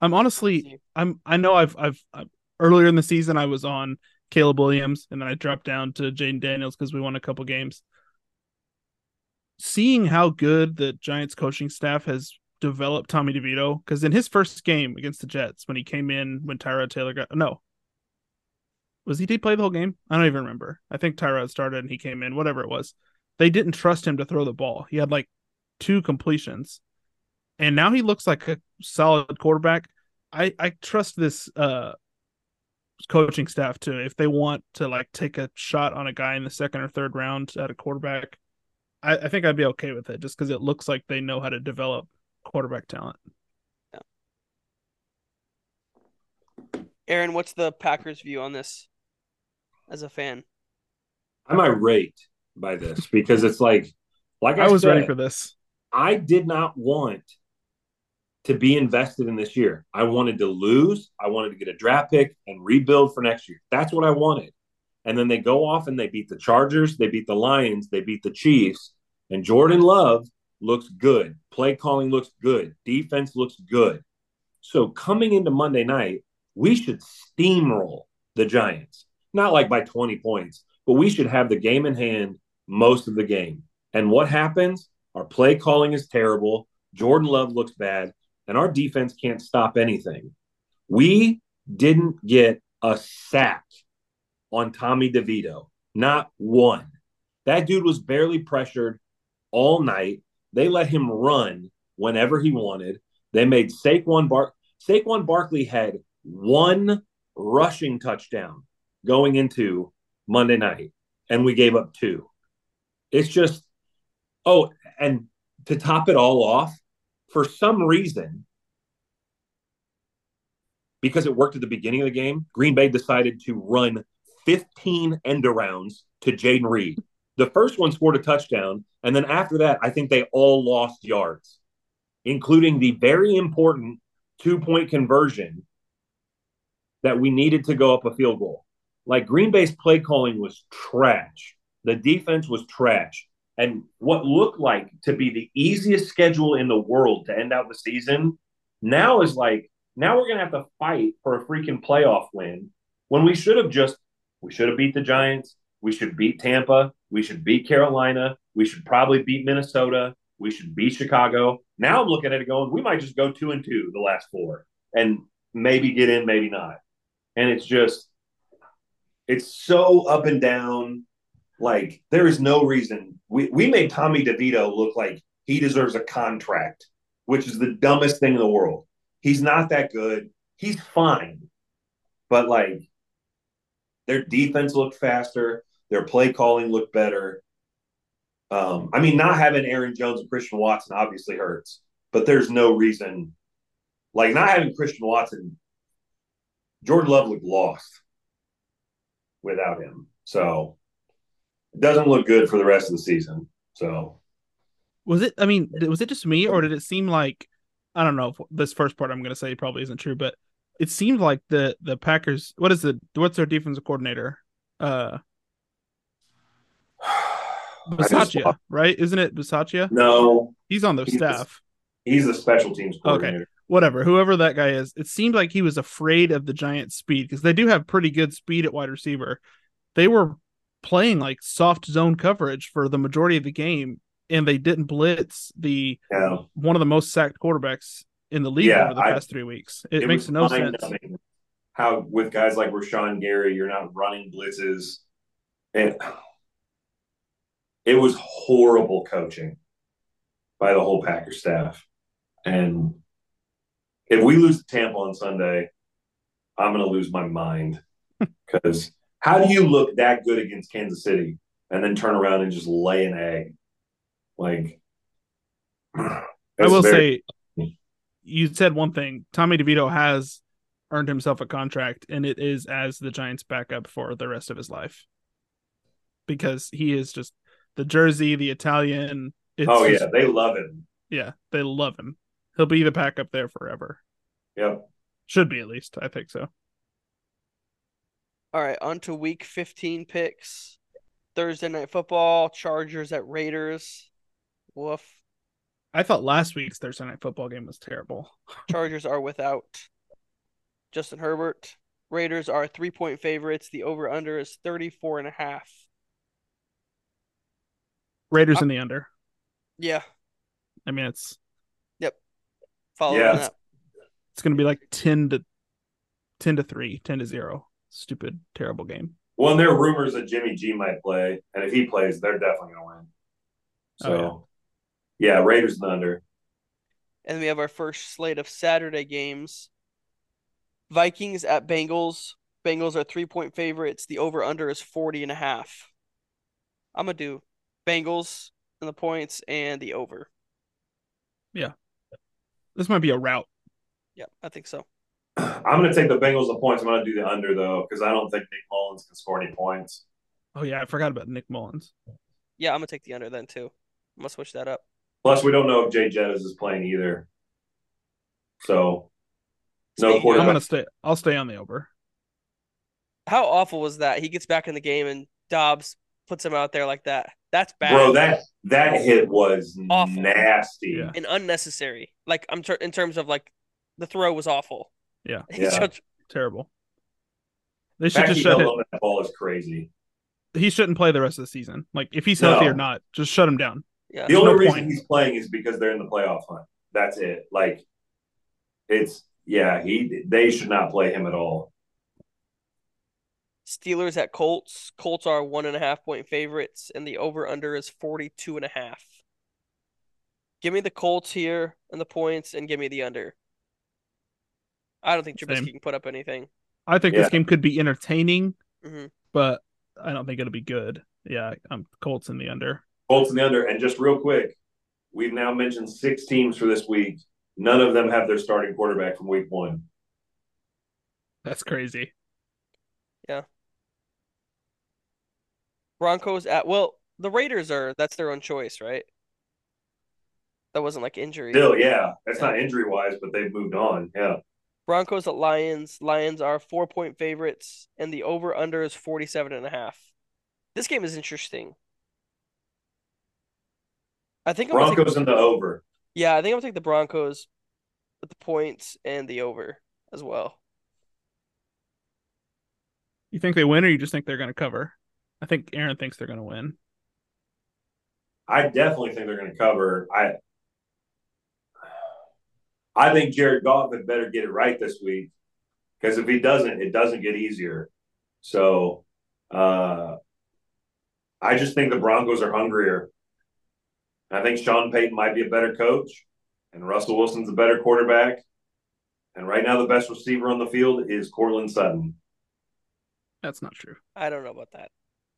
I'm honestly, I'm I know I've I've i earlier in the season I was on Caleb Williams and then I dropped down to Jayden Daniels because we won a couple games. Seeing how good the Giants coaching staff has developed Tommy DeVito, because in his first game against the Jets, when he came in when Tyrod Taylor got no. Was he did play the whole game? I don't even remember. I think Tyrod started and he came in, whatever it was. They didn't trust him to throw the ball. He had like two completions. And now he looks like a solid quarterback. I I trust this uh coaching staff to if they want to like take a shot on a guy in the second or third round at a quarterback. I, I think I'd be okay with it just because it looks like they know how to develop quarterback talent. Aaron, what's the Packers view on this as a fan? I'm irate by this because it's like, like I, I was said, ready for this. I did not want to be invested in this year. I wanted to lose. I wanted to get a draft pick and rebuild for next year. That's what I wanted. And then they go off and they beat the Chargers, they beat the Lions, they beat the Chiefs, and Jordan Love looks good. Play calling looks good. Defense looks good. So coming into Monday night, we should steamroll the Giants. Not like by 20 points, but we should have the game in hand most of the game. And what happens? Our play calling is terrible. Jordan Love looks bad, and our defense can't stop anything. We didn't get a sack on Tommy DeVito, not one. That dude was barely pressured all night. They let him run whenever he wanted. They made Saquon Bar Saquon Barkley had one rushing touchdown going into Monday night, and we gave up two. It's just, oh, and to top it all off, for some reason, because it worked at the beginning of the game, Green Bay decided to run 15 end arounds to Jayden Reed. The first one scored a touchdown, and then after that, I think they all lost yards, including the very important two point conversion that we needed to go up a field goal. Like Green Bay's play calling was trash. The defense was trash. And what looked like to be the easiest schedule in the world to end out the season now is like, now we're going to have to fight for a freaking playoff win when we should have just, we should have beat the Giants. We should beat Tampa. We should beat Carolina. We should probably beat Minnesota. We should beat Chicago. Now I'm looking at it going, we might just go two and two the last four and maybe get in, maybe not. And it's just, it's so up and down. Like there is no reason we, we made Tommy DeVito look like he deserves a contract, which is the dumbest thing in the world. He's not that good. He's fine. But like their defense looked faster, their play calling looked better. Um, I mean, not having Aaron Jones and Christian Watson obviously hurts, but there's no reason, like not having Christian Watson. Jordan Love looked lost without him, so it doesn't look good for the rest of the season. So Was it? I mean, was it just me, or did it seem like I don't know? If this first part I'm going to say probably isn't true, but it seemed like the the Packers. What is the what's their defensive coordinator? Uh, right? Isn't it Bisaccia? no, He's on their He's the- staff. he's the special teams coordinator. Whatever, whoever that guy is, it seemed like he was afraid of the Giants' speed because they do have pretty good speed at wide receiver. They were playing like soft zone coverage for the majority of the game, and they didn't blitz the Yeah, one of the most sacked quarterbacks in the league Yeah, over the I- past three weeks. It, It makes no sense. How with guys like Rashan Gary, you're not running blitzes, and it was horrible coaching by the whole Packers staff. And if we lose to Tampa on Sunday, I'm going to lose my mind because how do you look that good against Kansas City and then turn around and just lay an egg? Like, I will very- say, you said one thing. Tommy DeVito has earned himself a contract, and it is as the Giants' backup for the rest of his life because he is just the jersey, the Italian. It's oh yeah, they love him. yeah, they love him. He'll be the backup there forever. Yep. Should be at least. I think so. All right, on to week 15 picks. Thursday night football, Chargers at Raiders. Woof. I thought last week's Thursday night football game was terrible. Chargers are without Justin Herbert. Raiders are three point favorites. The over under is 34 and a half. Raiders Uh, in the under. Yeah, I mean, it's follow Yeah. on that. it's going to be like ten to ten to three, 10 to zero. Stupid, terrible game. Well, and there are rumors that Jimmy G might play, and if he plays, they're definitely going to win. Oh, so, Oh, yeah. Raiders and under. And we have our first slate of Saturday games. Vikings at Bengals. Bengals are three point favorites. The over under is 40 and a half. I'm going to do Bengals and the points and the over. Yeah. This might be a route. Yeah, I think so. I'm going to take the Bengals the points. I'm going to do the under though because I don't think Nick Mullens can score any points. Oh yeah, I forgot about Nick Mullens. Yeah, I'm going to take the under then too. I'm going to switch that up. Plus, we don't know if Jay Jettis is playing either. So, no Speaking of- I'm gonna stay. I'll stay on the over. How awful was that? He gets back in the game and Dobbs puts him out there like that. That's bad. Bro, that that hit was Awful. nasty. Yeah. and unnecessary. Like I'm ter- in terms of like the throw was awful. Yeah. He's Yeah. such- Terrible. They should fact just he shut held him. that ball is crazy. He shouldn't play the rest of the season. Like if he's healthy No. or not, just shut him down. yeah. The only no reason point. he's playing is because they're in the playoff hunt. That's it. Like, it's yeah. He they should not play him at all. Steelers at Colts. Colts are one and a half point favorites, and the over under is 42 and a half. Give me the Colts here and the points, and give me the under. I don't think Trubisky Same. can put up anything. I think Yeah. this game could be entertaining, hmm but I don't think it'll be good. Yeah, I'm Colts in the under. Colts in the under. And just real quick, we've now mentioned six teams for this week. None of them have their starting quarterback from week one. That's crazy. Yeah. Broncos at well, the Raiders are that's their own choice, right? That wasn't like injury. Still, yeah, that's not injury wise, but they've moved on. Yeah, Broncos at Lions. Lions are four point favorites, and the over under is 47 and a half. This game is interesting. I think I'm gonna take, Broncos in the over. yeah, I think I'm gonna take the Broncos with the points and the over as well. You think they win, or you just think they're going to cover? I think Aaron thinks they're going to win. I definitely think they're going to cover. I I think Jared Goff had better get it right this week because if he doesn't, it doesn't get easier. So uh, I just think the Broncos are hungrier. I think Sean Payton might be a better coach, and Russell Wilson's a better quarterback. And right now, the best receiver on the field is Courtland Sutton. That's not true. I don't know about that.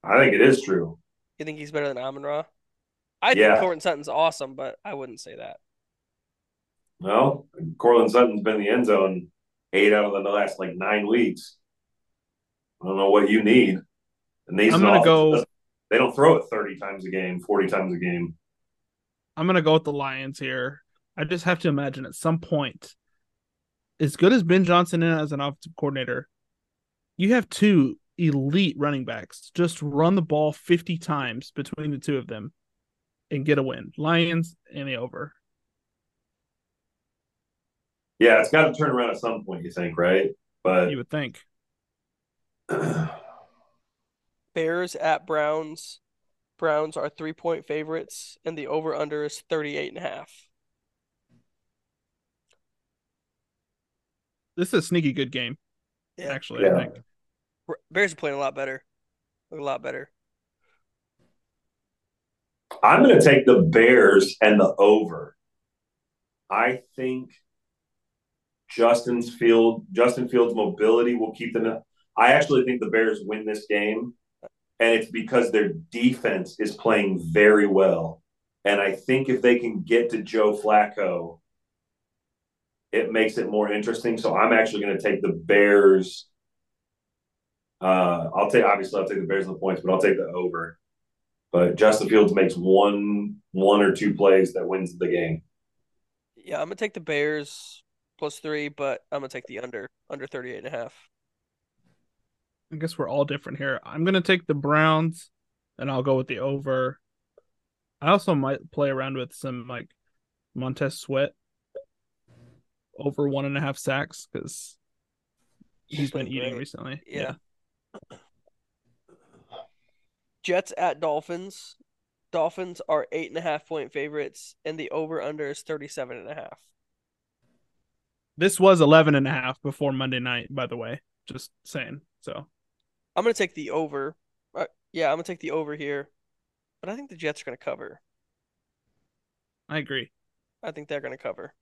I think it is true. You think he's better than Amon Ra? I Yeah. think Courtland Sutton's awesome, but I wouldn't say that. Well, Courtland Sutton's been in the end zone eight out of the last like nine weeks. I don't know what you need. And these I'm gonna go- They don't throw it thirty times a game, forty times a game. I'm gonna go with the Lions here. I just have to imagine at some point, as good as Ben Johnson is as an offensive coordinator, you have two elite running backs. Just run the ball 50 times between the two of them and get a win. Lions and the over. Yeah, it's got to turn around at some point. You think, right? But You would think. Bears at Browns. Browns are three point favorites, and the over under is 38 and a half. This is a sneaky good game, Yeah. actually. Yeah. I think. Bears are playing a lot better. Look a lot better. I'm going to take the Bears and the over. I think Justin's field, Justin Fields' mobility will keep them. I actually think the Bears win this game, and it's because their defense is playing very well. And I think if they can get to Joe Flacco, it makes it more interesting. So I'm actually going to take the Bears. Uh, I'll take obviously I'll take the Bears in the points, but I'll take the over. But Justin Fields makes one one or two plays that wins the game. Yeah, I'm gonna take the Bears plus three, but I'm gonna take the under under 38 and a half. I guess we're all different here. I'm gonna take the Browns, and I'll go with the over. I also might play around with some like Montez Sweat over one and a half sacks because he's been playing eating great. recently. Yeah. Jets at Dolphins. Dolphins are eight and a half point favorites, and the over under is 37 and a half. This was 11 and a half before Monday night, by the way. Just saying. So I'm gonna take the over. Uh, yeah, I'm gonna take the over here, but I think the Jets are gonna cover. I agree. I think they're gonna cover.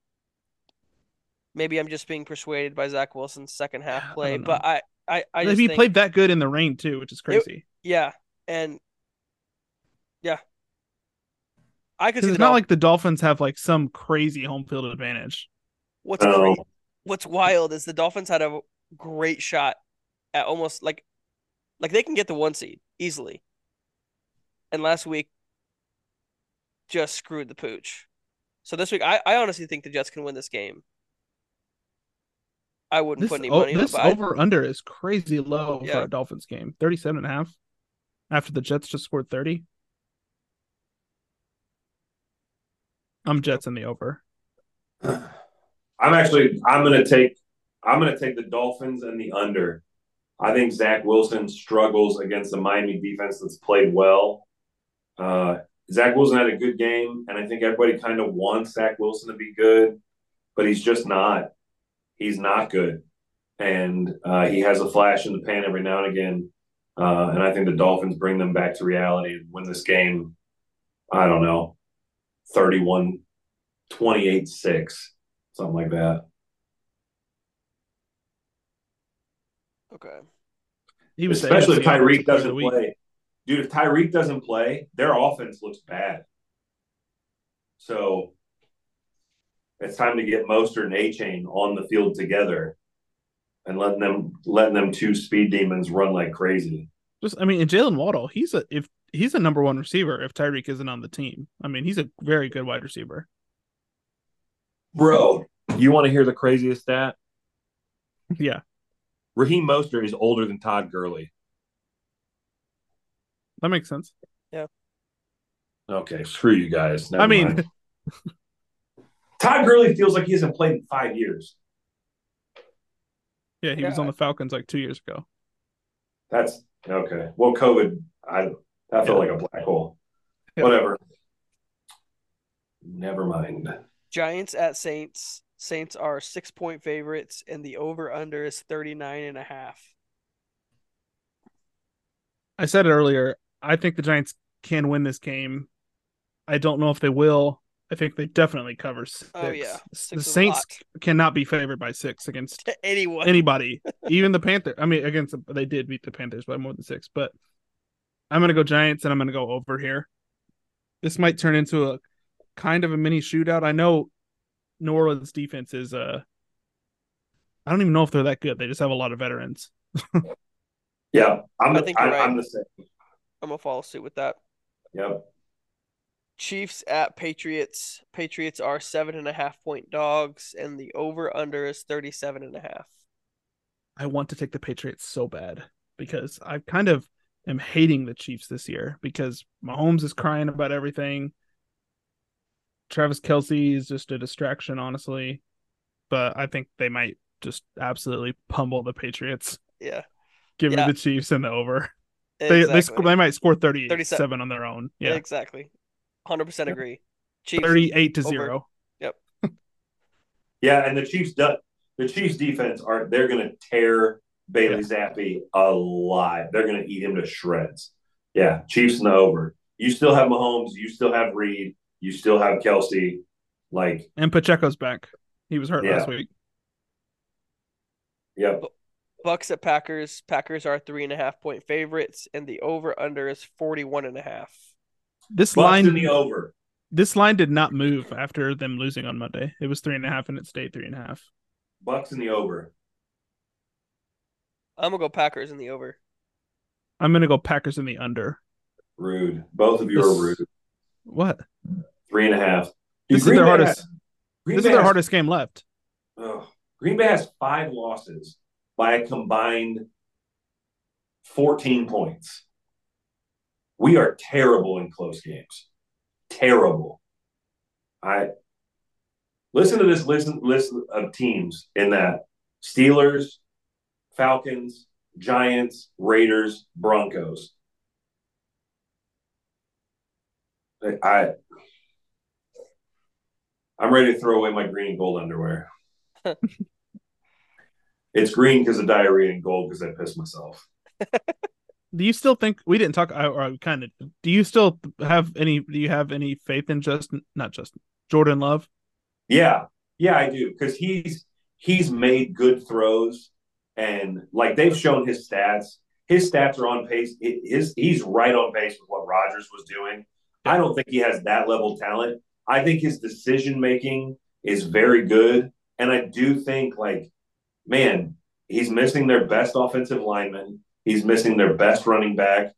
Maybe I'm just being persuaded by Zach Wilson's second half play, don't but I, I, I just he think, played that good in the rain too, which is crazy. yeah, and yeah, I could see it's not Dolphins. like the Dolphins have like some crazy home field advantage. What's No. great, what's wild is the Dolphins had a great shot at almost like like they can get the one seed easily. And last week just screwed the pooch. So this week I, I honestly think the Jets can win this game. I wouldn't This, put any money on it, this but I- over under is crazy low Yeah. for a Dolphins game. 37 and a half after the Jets just scored 30. I'm Jets in the over. I'm actually I'm gonna take I'm gonna take the Dolphins and the under. I think Zach Wilson struggles against the Miami defense that's played well. Uh, Zach Wilson had a good game, and I think everybody kind of wants Zach Wilson to be good, but he's just not. He's not good, and uh, he has a flash in the pan every now and again. Uh, and I think the Dolphins bring them back to reality and win this game. I don't know, 31 28 6, something like that. okay. He was the Especially if Tyreek Player of the doesn't Week. play. Dude, if Tyreek doesn't play, their offense looks bad. So it's time to get Mostert and Achane on the field together and letting them letting them two speed demons run like crazy. Just, I mean, and Jaylen Waddle, he's a if he's a number one receiver if Tyreek isn't on the team. I mean, he's a very good wide receiver. Bro, you want to hear the craziest stat? Yeah, Raheem Mostert is older than Todd Gurley. that makes sense. Yeah. Okay, screw you guys. Never I mean. Todd Gurley feels like he hasn't played in five years. yeah, he was on the Falcons like two years ago. That's okay. Well, COVID, I that felt like a black hole. Yeah. Whatever. Never mind. Giants at Saints. Saints are six point favorites, and the over under is 39 and a half. I said it earlier. I think the Giants can win this game. I don't know if they will. I think they definitely cover six. Oh, yeah. the Six a Saints cannot be favored by six against Anyone. anybody, even the Panther. I mean, against the, they did beat the Panthers by more than six, but I'm gonna go Giants and I'm gonna go over here. This might turn into a kind of a mini shootout. I know New Orleans defense is uh I don't even know if they're that good. They just have a lot of veterans. Yeah, I'm. I the, think you're I, I'm right. the same. I'm gonna follow suit with that. Yep. Chiefs at Patriots. Patriots are seven and a half point dogs, and the over under is 37 and a half. I want to take the Patriots so bad because I kind of am hating the Chiefs this year because Mahomes is crying about everything. Travis Kelce is just a distraction, honestly. But I think they might just absolutely pummel the Patriots. Yeah, Give Yeah. me the Chiefs and the over. They exactly. they sc- they might score 37 37. on their own. Yeah. exactly. 100% agree. Chiefs. 38 to over. 0. Yeah, and the Chiefs. do- The Chiefs defense are. They're going to tear Bailey Zappe alive. They're going to eat him to shreds. Yeah, Chiefs and the over. You still have Mahomes. You still have Reed. You still have Kelce. Like, And Pacheco's back. He was hurt Yeah. last week. yep. Bucks at Packers. Packers are three and a half point favorites, and the over under is 41 and a half. This Bucks line in the over. this line did not move after them losing on Monday. It was three and a half and it stayed three and a half. Bucks in the over. I'm gonna go Packers in the over. I'm gonna go Packers in the under. Rude. Both of you This- are rude. What? Three and a half. Dude, This is their Bay hardest. has- This Bay is their has- hardest game left. ugh. Green Bay has five losses by a combined 14 points. We are terrible in close games. Terrible. I listen to this list, list of teams in that Steelers, Falcons, Giants, Raiders, Broncos. I I'm ready to throw away my green and gold underwear. it's green because of diarrhea and gold because I pissed myself. Do you still think we didn't talk? Or I kind of. Do you still have any? Do you have any faith in Justin? Not Justin. Jordan Love. Yeah, yeah, I do because he's he's made good throws and like they've shown his stats. His stats are on pace. His he's right on pace with what Rodgers was doing. I don't think he has that level of talent. I think his decision making is very good, and I do think like, man, he's missing their best offensive lineman. He's missing their best running back.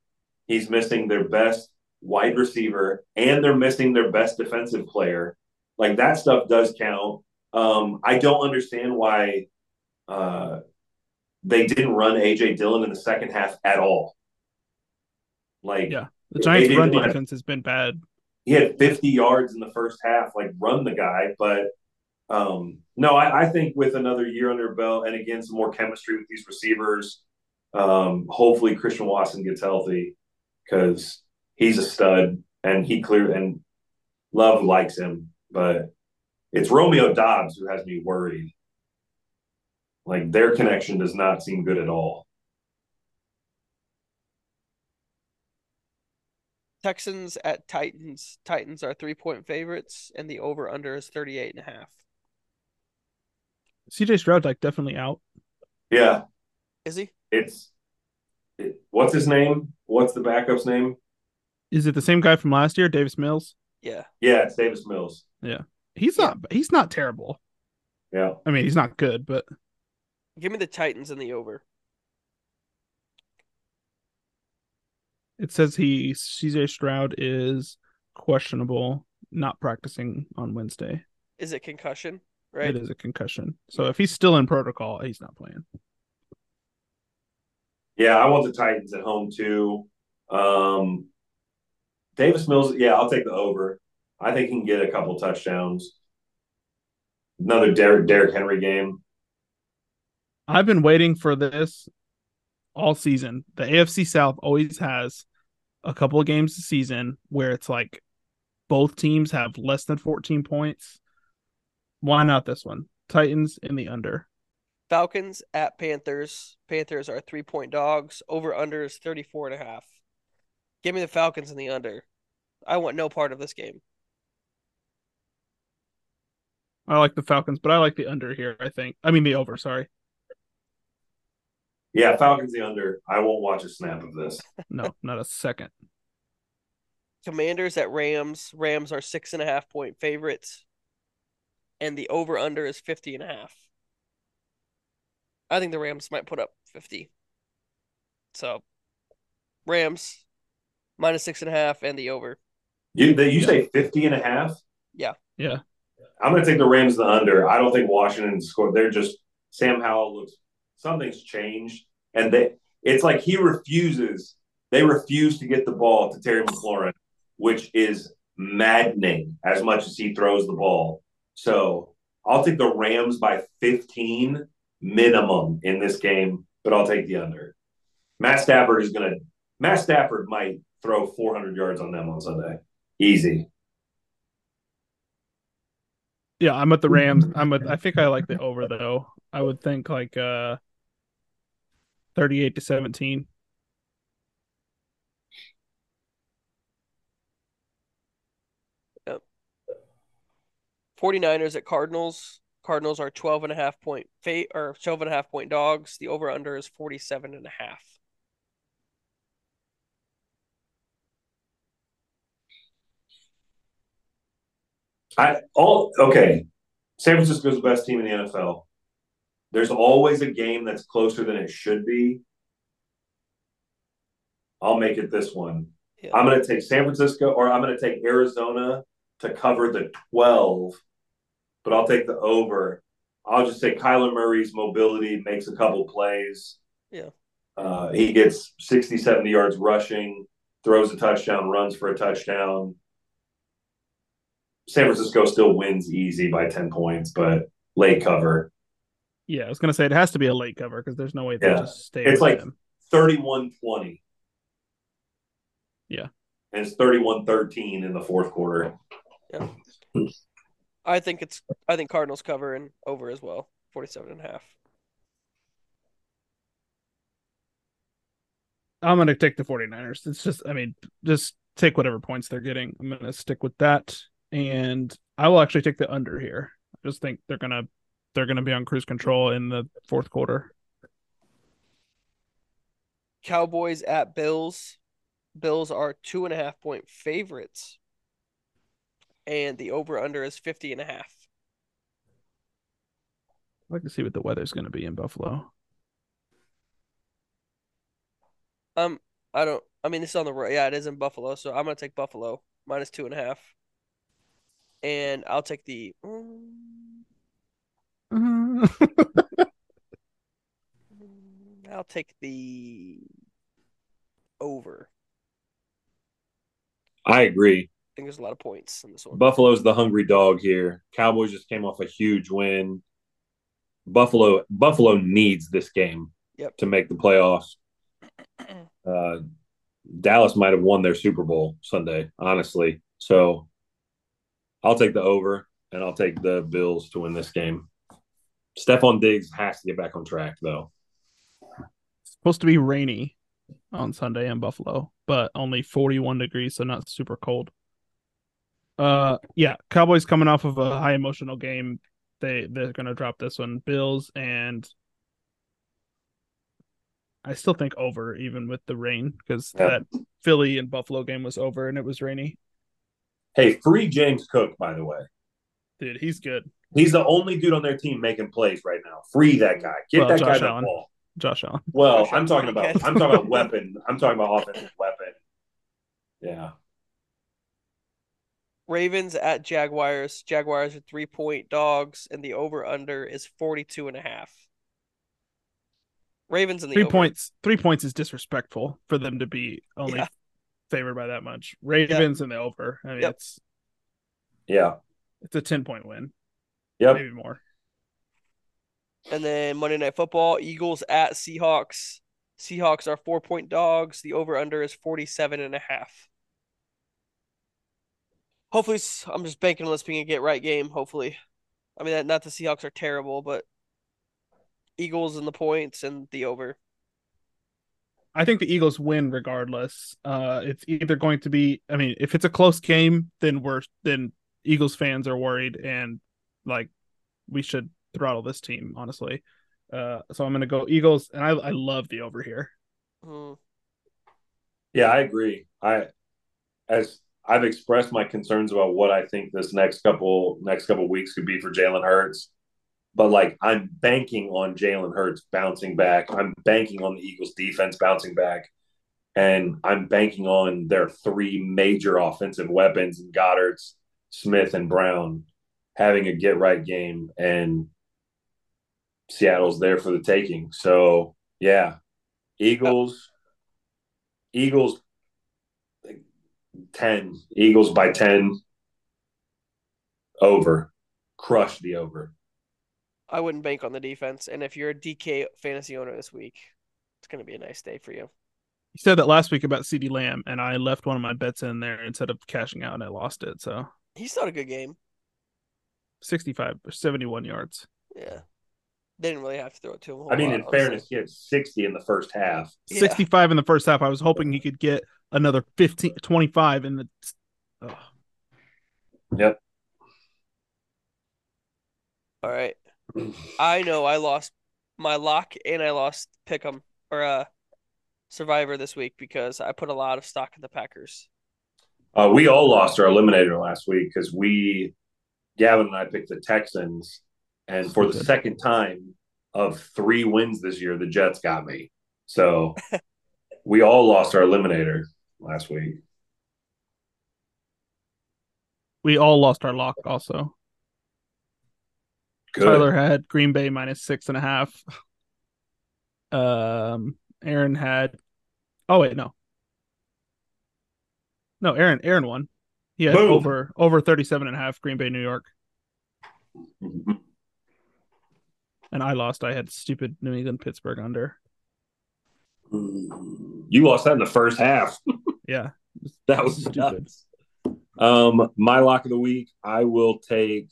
He's missing their best wide receiver, and they're missing their best defensive player. Like that stuff does count. Um, I don't understand why uh, they didn't run AJ Dillon in the second half at all. Like Yeah. The Giants' run defense has been bad. He had 50 yards in the first half, like run the guy. But um, no, I, I think with another year under belt and again some more chemistry with these receivers, um, hopefully Christian Watson gets healthy because he's a stud and he clear and Love likes him, but it's Romeo Doubs who has me worried. Like their connection does not seem good at all. Texans at Titans. Titans are three point favorites, and the over under is 38 and a half. CJ Stroud like definitely out. Yeah, Is he? it's it, what's his name? What's the backup's name? Is it the same guy from last year, Davis Mills? Yeah. Yeah, it's Davis Mills. Yeah. He's not. He's not terrible. Yeah. I mean, he's not good, but Give me the Titans and the over. It says he CJ Stroud is questionable, not practicing on Wednesday. Is it concussion? Right. It is a concussion. So if he's still in protocol, he's not playing. Yeah, I want the Titans at home too. Um, Davis Mills, yeah, I'll take the over. I think he can get a couple touchdowns. Another Derrick, Derrick Henry game. I've been waiting for this all season. The AFC South always has a couple of games a season where it's like both teams have less than 14 points. Why not this one? Titans in the under. Falcons at Panthers. Panthers are three point dogs. Over under is 34 and a half. Give me the Falcons in the under. I want no part of this game. I like the Falcons, but I like the under here, I think. I mean the over, sorry. Yeah, Falcons the under. I won't watch a snap of this. No, not a second. Commanders at Rams. Rams are six and a half point favorites. and the over under is 50 and a half. I think the Rams might put up 50. So Rams minus six and a half and the over. You they, you say 50 and a half? Yeah. Yeah. I'm going to take the Rams the under. I don't think Washington scored. They're just Sam Howell looks something's changed, and they it's like he refuses. They refuse to get the ball to Terry McLaurin, which is maddening as much as he throws the ball. So I'll take the Rams by 15 minimum in this game, but I'll take the under. Matt Stafford is going to. Matt Stafford might throw 400 yards on them on Sunday. Easy. Yeah, I'm at the Rams. I'm at. I think I like the over though. I would think like uh, thirty-eight to seventeen. Yep. 49ers at Cardinals. Cardinals are 12 and a half point fate or 12 and a half point dogs. The over under is 47 and a half. I all okay. San Francisco's the best team in the NFL. There's always a game that's closer than it should be. I'll make it this one. Yeah. I'm going to take San Francisco or I'm going to take Arizona to cover the 12, but I'll take the over. I'll just say Kyler Murray's mobility makes a couple plays. Yeah. Uh, he gets 60, 70 yards rushing, throws a touchdown, runs for a touchdown. San Francisco still wins easy by 10 points, but late cover. Yeah, I was gonna say it has to be a late cover because there's no way they Yeah. just stay. It's like- them. 31 20. Yeah. And it's 31 13 in the fourth quarter. Yeah, I think it's I think Cardinals cover and over as well. 47 and a half. I'm gonna take the 49ers. It's just, I mean, just take whatever points they're getting. I'm gonna stick with that, and I will actually take the under here. I just think they're gonna they're gonna be on cruise control in the fourth quarter. Cowboys at Bills. Bills are two and a half point favorites. And the over under is 50 and a half. I'd like to see what the weather's gonna be in Buffalo. Um, I don't. I mean, this is on the road. Yeah, it is in Buffalo, so I'm gonna take Buffalo minus two and a half, and I'll take the. I'll take the over. I agree. I think there's a lot of points in this one. Buffalo's the hungry dog here. Cowboys just came off a huge win. Buffalo Buffalo needs this game Yep. to make the playoffs. Uh, Dallas might have won their Super Bowl Sunday, honestly. So I'll take the over and I'll take the Bills to win this game. Stefon Diggs has to get back on track though. It's supposed to be rainy on Sunday in Buffalo, but only 41 degrees, so not super cold. Uh yeah, Cowboys coming off of a high emotional game. They they're gonna drop this one. Bills and I still think over even with the rain because Yeah. that Philly and Buffalo game was over and it was rainy. Hey, free James Cook, by the way. Dude, he's good. He's the only dude on their team making plays right now. Free that mm. guy. Get Well, that Josh guy the ball. Josh Allen. Well, Josh I'm talking about. I'm talking about weapon. I'm talking about offensive weapon. Yeah. Ravens at Jaguars. Jaguars are three point dogs, and the over under is 42 and a half. Ravens in the Three over. points three points is disrespectful for them to be only Yeah. favored by that much. Ravens and the over. I mean Yep. it's Yeah. it's a 10 point win. Yep. Maybe more. And then Monday Night Football, Eagles at Seahawks. Seahawks are four point dogs. The over under is 47 and a half. Hopefully, I'm just banking on this being a get right game. Hopefully, I mean, not the Seahawks are terrible, but Eagles and the points and the over. I think the Eagles win regardless. Uh, it's either going to be. I mean, if it's a close game, then we're then Eagles fans are worried, and like we should throttle this team honestly. Uh, so I'm going to go Eagles, and I I love the over here. Hmm. Yeah, I agree. I as I've expressed my concerns about what I think this next couple next couple weeks could be for Jalen Hurts. But like I'm banking on Jalen Hurts bouncing back. I'm banking on the Eagles defense bouncing back. And I'm banking on their three major offensive weapons in Goedert's, Smith, and Brown having a get right game. And Seattle's there for the taking. So yeah. Eagles, Eagles 10. Eagles by 10. Over. Crush the over. I wouldn't bank on the defense. And if you're a DK fantasy owner this week, it's going to be a nice day for you. You said that last week about CeeDee Lamb, and I left one of my bets in there instead of cashing out, and I lost it. So he's not a good game. 65 or 71 yards. Yeah. They didn't really have to throw it to him. a whole I mean, lot, in honestly. fairness, he had 60 in the first half. Yeah. 65 in the first half. I was hoping he could get another 15, 25 in the. Oh, Yep. All right. I know I lost my lock and I lost Pick'em or uh Survivor this week because I put a lot of stock in the Packers. Uh, we all lost our eliminator last week because we, Gavin and I picked the Texans. And for the second time of three wins this year, the Jets got me. So we all lost our eliminator last week. we all lost our lock also. Good. Tyler had Green Bay minus six and a half. Um, Aaron had. Oh wait, no. No, Aaron. Aaron won. Had Boom. over over 37 and a half Green Bay, New York, and I lost. I had stupid New England, Pittsburgh under. You lost that in the first half. Yeah, That was Stupid. nuts. Um, my lock of the week, I will take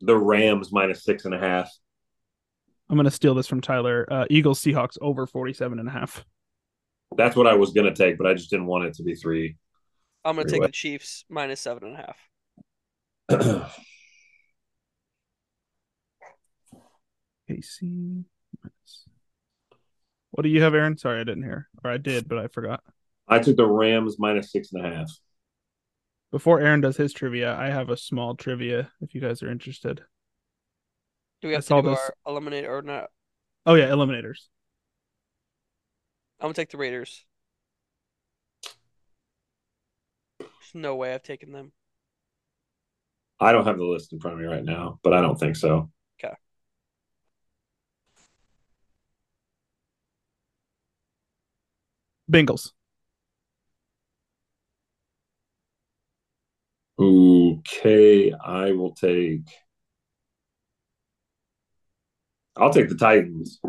the Rams minus six and a half. I'm gonna steal this from Tyler. Uh, Eagles, Seahawks over 47 and a half. That's what I was gonna take, but I just didn't want it to be three. I'm gonna Very take well. the Chiefs minus seven and a half. KC. What do you have, Aaron? Sorry, I didn't hear, or I did, but I forgot. I took the Rams minus six and a half. Before Aaron does his trivia, I have a small trivia if you guys are interested. Do we have saw to do this. our eliminate or not? Oh yeah, eliminators. I'm gonna take the Raiders. There's no way I've taken them. I don't have the list in front of me right now, but I don't think so. Okay. Bengals. Okay, I will take. I'll take the Titans.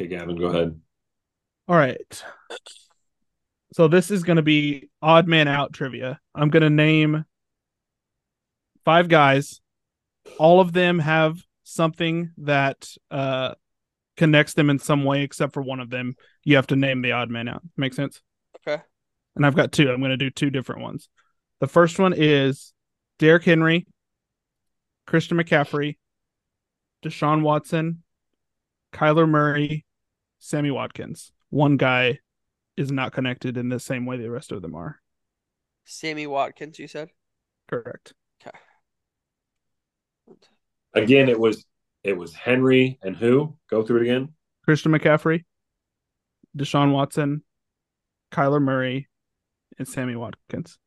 Okay, Gavin, go ahead. All right. So this is going to be odd man out trivia. I'm going to name five guys. All of them have something that uh connects them in some way except for one of them. You have to name the odd man out. Make sense? Okay. And I've got two. I'm going to do two different ones. The first one is Derrick Henry, Christian McCaffrey, Deshaun Watson, Kyler Murray, Sammy Watkins. One guy is not connected in the same way the rest of them are. Sammy Watkins, you said? Correct. Okay. Again, it was it was Henry and who? Go through it again. Christian McCaffrey, Deshaun Watson, Kyler Murray, and Sammy Watkins.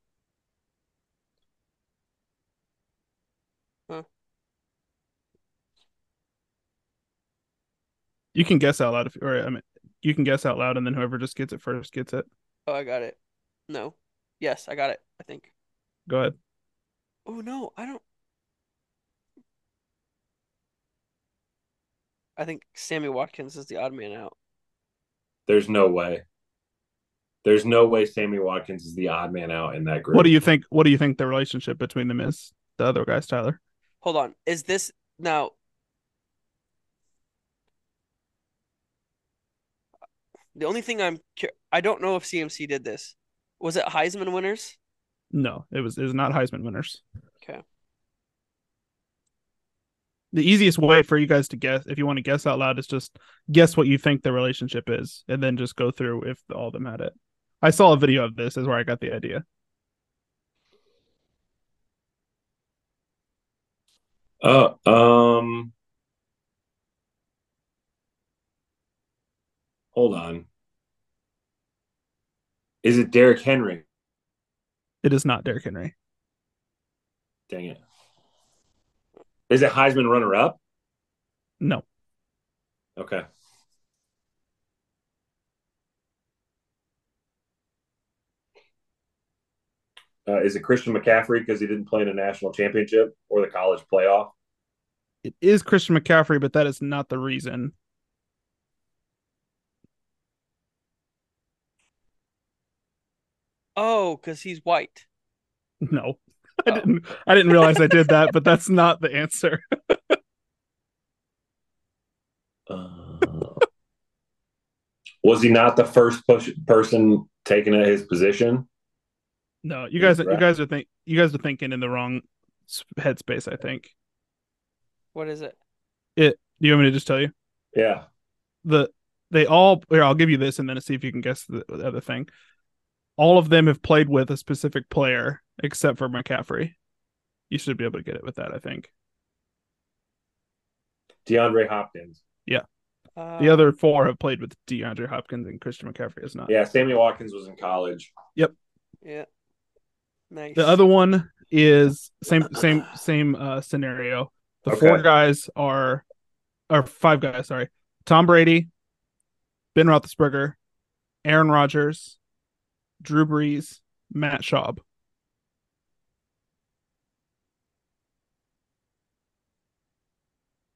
You can guess out loud if or I mean you can guess out loud and then whoever just gets it first gets it. Oh, I got it. No. Yes, I got it, I think. Go ahead. Oh no, I don't I think Sammy Watkins is the odd man out. There's no way. There's no way Sammy Watkins is the odd man out in that group. What do you think what do you think the relationship between them is? The other guys, Tyler. Hold on. Is this now the only thing I'm I don't know if CMC did this. Was it Heisman winners? No, it was it was not Heisman winners. Okay. The easiest way for you guys to guess, if you want to guess out loud, is just guess what you think the relationship is, and then just go through if all of them had it. I saw a video of this, is where I got the idea. Uh, um, hold on. Is it Derrick Henry? It is not Derrick Henry. Dang it. Is it Heisman runner up? No, Okay. Uh, is it Christian McCaffrey because he didn't play in a national championship or the college playoff? it is Christian McCaffrey, but that is not the reason. Oh, because he's white. No, I didn't. I didn't realize I did that, but that's not the answer. Uh, was he not the first push, person taken at his position? No, you guys, you guys are think, you guys are thinking in the wrong headspace. I think. What is it? It. Do you want me to just tell you? Yeah. the they all here i'll give you this and then see if you can guess the, the other thing all of them have played with a specific player except for mccaffrey you should be able to get it with that i think DeAndre Hopkins. Uh, the other four have played with deandre hopkins and christian mccaffrey has not Yeah, Sammy Watkins was in college. Yep. Yeah. Nice. the other one is same same same uh scenario the Okay. four guys are or five guys sorry tom brady ben roethlisberger aaron rodgers drew brees matt schaub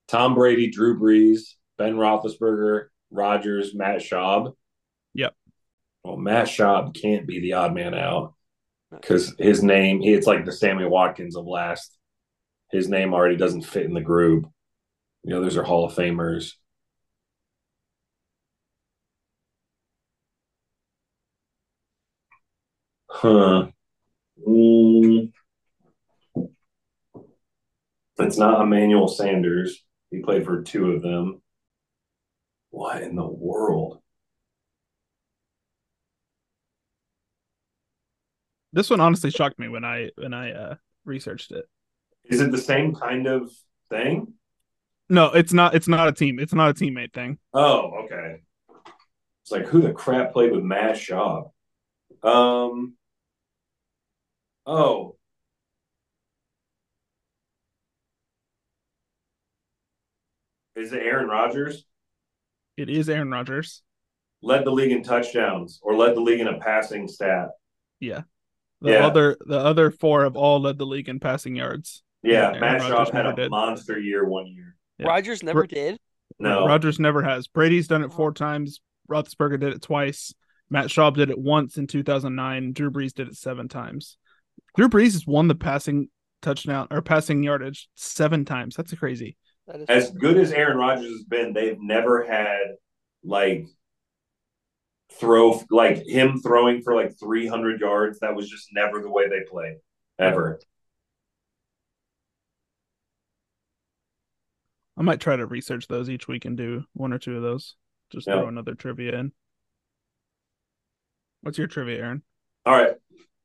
Tom Brady, Drew Brees, Ben Roethlisberger, Rodgers, Matt Schaub. Yep. Well, Matt Schaub can't be the odd man out because his name, it's like the Sammy Watkins of last. His name already doesn't fit in the group. You know, those are Hall of Famers. Huh. Mm. It's not Emmanuel Sanders. He played for two of them. What in the world? This one honestly shocked me when I when I uh researched it. Is it the same kind of thing? No, it's not it's not a team. It's not a teammate thing. Oh, okay. It's like who the crap played with Matt Schaub? Um. Oh. Is it Aaron Rodgers? It is Aaron Rodgers. Led the league in touchdowns or led the league in a passing stat. Yeah. The Yeah. other the other four have all led the league in passing yards. Yeah, Aaron Matt Schaub had never a did. monster year one year. Yeah. Rodgers never Ro- did. No, Rodgers never has. Brady's done it four oh. times. Roethlisberger did it twice. Matt Schaub did it once in 2009. Drew Brees did it seven times. Drew Brees has won the passing touchdown or passing yardage seven times. That's crazy. That is as good as Aaron Rodgers has been, they've never had like throw like him throwing for like 300 yards. That was just never the way they played ever. I might try to research those each week and do one or two of those. Just Yeah. throw another trivia in. What's your trivia, Aaron? All right.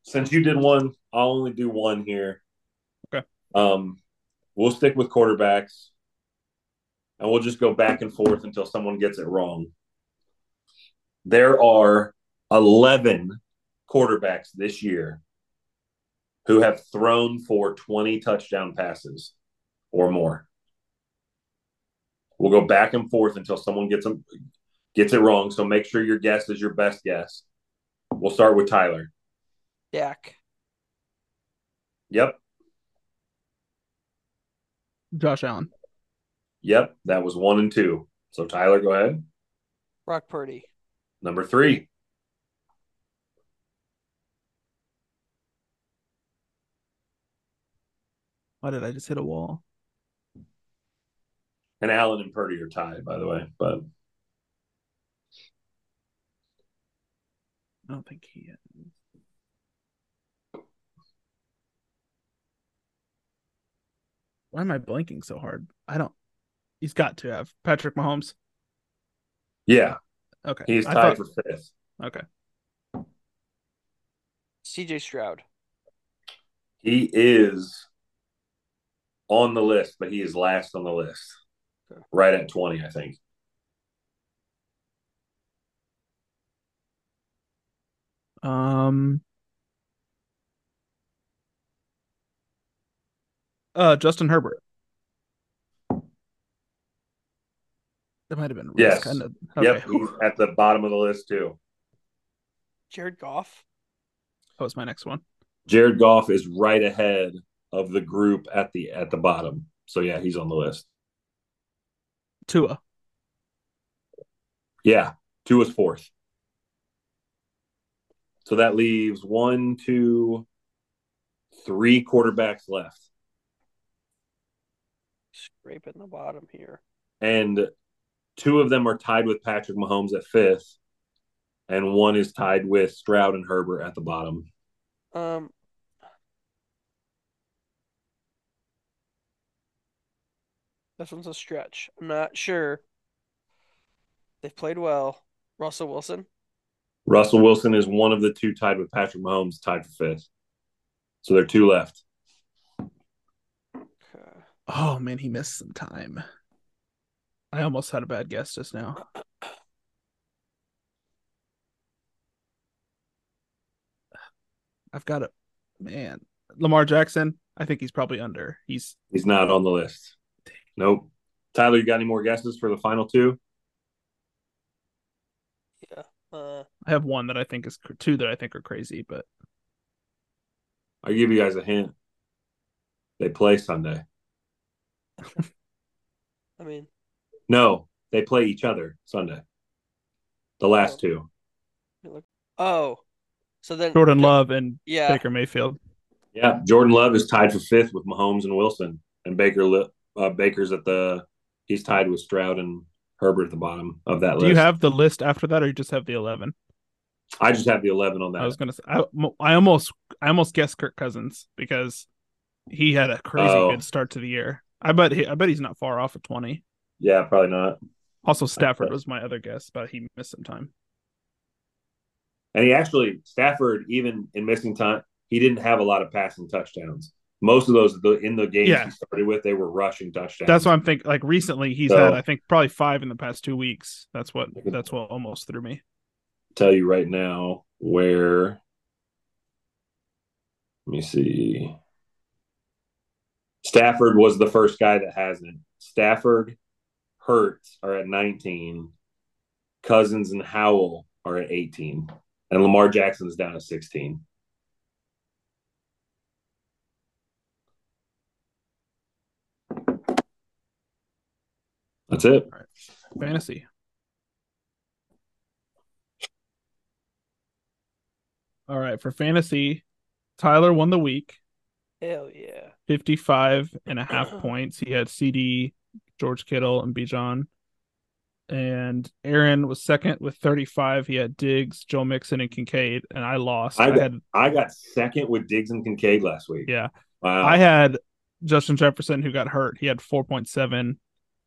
Since you did one, I'll only do one here. Okay. Um, we'll stick with quarterbacks, and we'll just go back and forth until someone gets it wrong. There are eleven quarterbacks this year who have thrown for twenty touchdown passes or more. We'll go back and forth until someone gets them gets it wrong. So make sure your guess is your best guess. We'll start with Tyler. Dak. Yep. Josh Allen. Yep. That was one and two. So Tyler, go ahead. Brock Purdy. Number three. Why did I just hit a wall? And Allen and Purdy are tied, by the way. But I don't think he is. Why am I blanking so hard? I don't. He's got to have Patrick Mahomes. Yeah, Okay, he's I tied thought- for fifth. okay. CJ Stroud. He is on the list, but he is last on the list. Okay. Right at 20, I think. Um. Uh, Justin Herbert. That might have been risk. Yes. Kind of. Yep, Okay. he's at the bottom of the list too. Jared Goff. That was my next one. Jared Goff is right ahead of the group at the at the bottom. So yeah, he's on the list. Tua. Yeah, Tua is fourth. So that leaves one, two, three quarterbacks left. Scraping the bottom here. And two of them are tied with Patrick Mahomes at fifth, and one is tied with Stroud and Herbert at the bottom. Um. This one's a stretch. I'm not sure. They've played well. Russell Wilson. Russell Wilson is one of the two tied with Patrick Mahomes, tied for fifth. So there are two left. Okay. Oh man, he missed some time. I almost had a bad guess just now. I've got a man. Lamar Jackson. I think he's probably under. He's He's not on the list. Nope. Tyler, you got any more guesses for the final two? Yeah. Uh. I have one that I think is two that I think are crazy, but I'll give you guys a hint. They play Sunday. I mean, No, they play each other Sunday. The last two. oh, so then Jordan Love and Yeah. Baker Mayfield. Yeah, Jordan Love is tied for fifth with Mahomes and Wilson, and Baker uh, Baker's at the he's tied with Stroud and Herbert at the bottom of that Do list. Do you have the list after that, or you just have the eleven? I just have the eleven on that. I was gonna say I, I almost I almost guessed Kirk Cousins because he had a crazy Oh. good start to the year. I bet he, I bet he's not far off at twenty. yeah, probably not. Also, Stafford was my other guess, but he missed some time. And he actually Stafford, even in missing time, he didn't have a lot of passing touchdowns. Most of those in the games Yeah. he started with, they were rushing touchdowns. That's what I'm thinking. Like recently, he's So- had I think probably five in the past two weeks. That's what that's what almost threw me. tell you right now where. Let me see. Stafford was the first guy that hasn't. Stafford, Hurts are at 19. Cousins and Howell are at 18. And Lamar Jackson's down at 16. That's it. Fantasy. All right, for fantasy, Tyler won the week, hell yeah. 55 and a half points. He had CeeDee, George Kittle, and Bijan. And Aaron was second with 35. He had Diggs, Joe Mixon, and Kincaid. And I lost. I I, got- had, I got second with Diggs and Kincaid last week. yeah, Wow. I had Justin Jefferson, who got hurt. He had 4.7.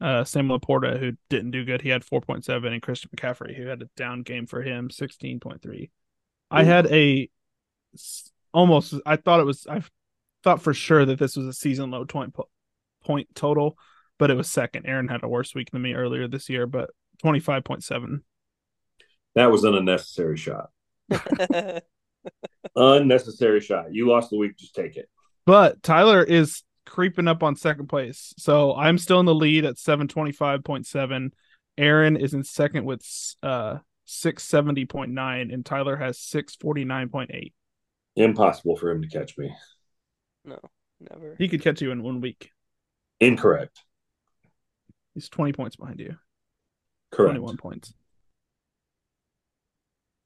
Uh, Sam LaPorta, who didn't do good, he had 4.7. And Christian McCaffrey, who had a down game for him, 16.3. I had a almost, I thought it was, I thought for sure that this was a season low point, po- point total, but it was second. Aaron had a worse week than me earlier this year, but 25.7. that was an unnecessary shot. Unnecessary shot. You lost the week, just take it. But Tyler is creeping up on second place. So I'm still in the lead at 725.7. Aaron is in second with uh 670.9 and Tyler has 649.8. Impossible for him to catch me. No, never. He could catch you in one week. Incorrect. He's 20 points behind you. Correct. 21 points.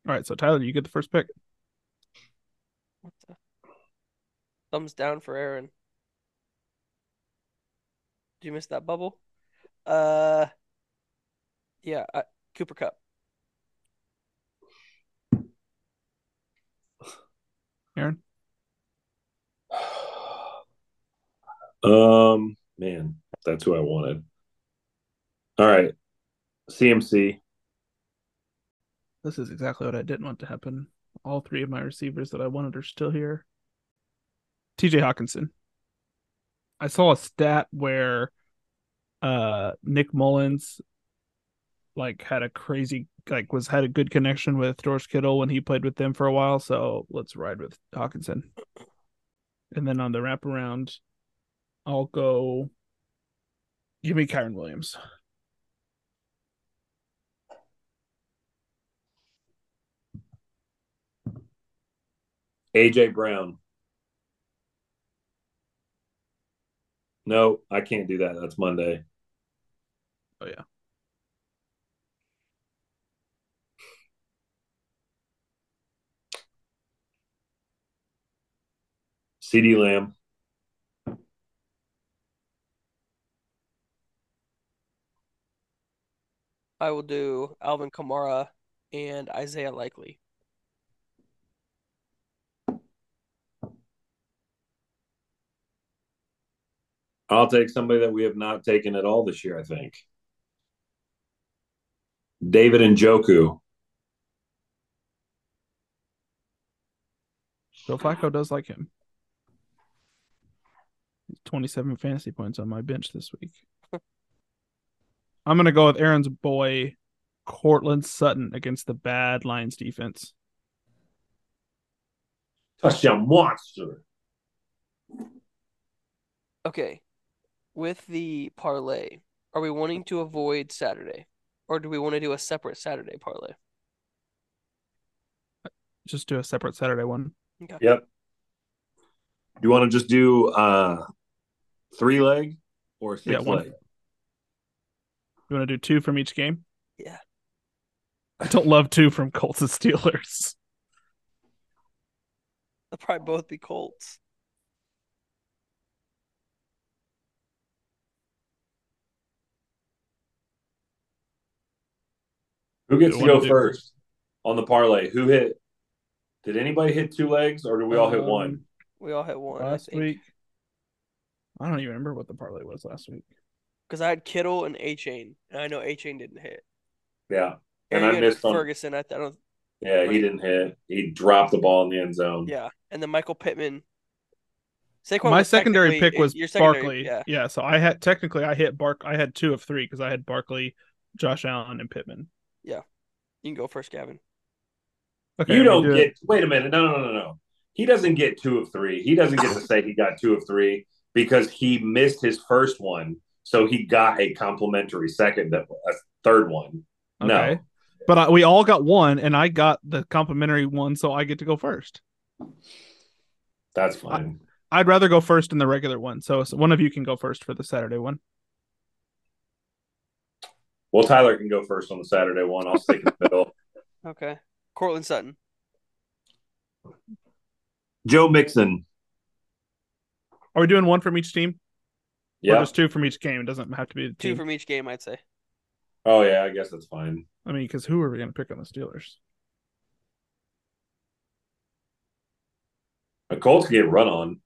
All right, so Tyler, you get the first pick. What the? Thumbs down for Aaron. Did you miss that bubble? Uh, yeah, I, Cooper Kupp. Aaron. Um, Man, that's who I wanted. All right. CMC. This is exactly what I didn't want to happen. All three of my receivers that I wanted are still here. TJ Hockenson. I saw a stat where uh Nick Mullens like had a crazy like was had a good connection with George Kittle when he played with them for a while, so let's ride with Hockenson. And then on the wraparound, I'll go give me Kyren Williams. AJ Brown. No, I can't do that. That's Monday. Oh yeah. CeeDee Lamb. I will do Alvin Kamara and Isaiah Likely. I'll take somebody that we have not taken at all this year, I think. David Njoku. Joe Flacco does like him. 27 fantasy points on my bench this week. I'm going to go with Aaron's boy, Courtland Sutton, against the bad Lions defense. Touchdown monster. Okay. With the parlay, are we wanting to avoid Saturday? Or do we want to do a separate Saturday parlay? Just do a separate Saturday one. Yep. Do you want to just do uh three leg or six Yeah, one- leg? You want to do two from each game? Yeah. I don't love two from Colts and Steelers. They'll probably both be Colts. Who gets to go wanna first on the parlay? Who hit? Did anybody hit two legs or did we all hit Um, one? We all hit one, I last think. week. I don't even remember what the parlay was last week. Because I had Kittle and Achane, and I know Achane didn't hit. Yeah. And Aaron I missed on. Ferguson. I, I don't. Yeah, he didn't hit. He dropped the ball in the end zone. Yeah, and then Michael Pittman. Saquon My secondary pick was secondary- Barkley. Yeah, Yeah, so I had technically I hit Bark. I had two of three because I had Barkley, Josh Allen, and Pittman. Yeah, you can go first, Gavin. Okay, you don't do it. get. Wait a minute. No, no, no, no, no. He doesn't get two of three. He doesn't get to say he got two of three because he missed his first one, so he got a complimentary second, a third one. No, Okay. But I, we all got one, and I got the complimentary one, so I get to go first. that's fine. I'd rather go first in the regular one, so, so one of you can go first for the Saturday one. Well, Tyler can go first on the Saturday one. I'll stick in the middle. Okay. Courtland Sutton. Joe Mixon. Are we doing one from each team? Or Yeah. just two from each game? It doesn't have to be Two from each game, I'd say. Oh yeah, I guess that's fine. I mean, because who are we going to pick on the Steelers? The Colts can get run on.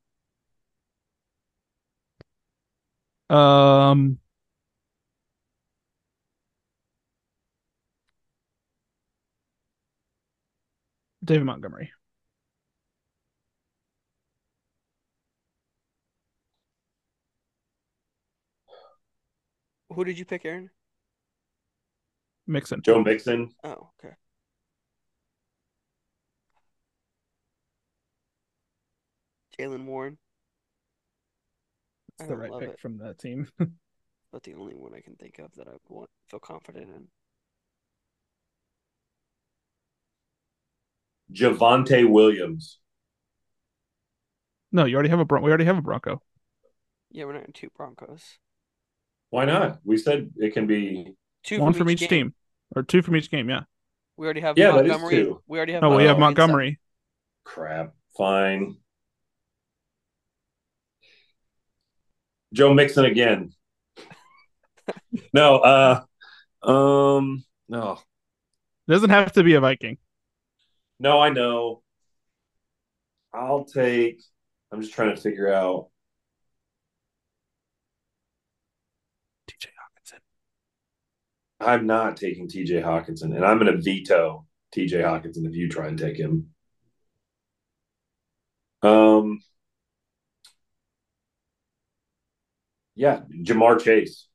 Um, David Montgomery. Who did you pick, Aaron? Mixon. Joe Mixon. Oh, okay. Jaylen Warren. That's the right pick it. from the team. But the only one I can think of that I want feel confident in. Javonte Williams. no, you already have a Bron- we already have a Bronco. Yeah, we're not in two Broncos. Why not? We said it can be. Two one from each, game. team, or two from each game. Yeah. We already have Yeah, that is Montgomery. two. We already have. No, we have Montgomery and Montgomery. Crap. Fine. Joe Mixon again. no, uh um no. It doesn't have to be a Viking. No, I know. I'll take I'm just trying to figure out I'm not taking TJ Hockenson, and I'm going to veto TJ Hockenson if you try and take him. Um, yeah, Ja'Marr Chase.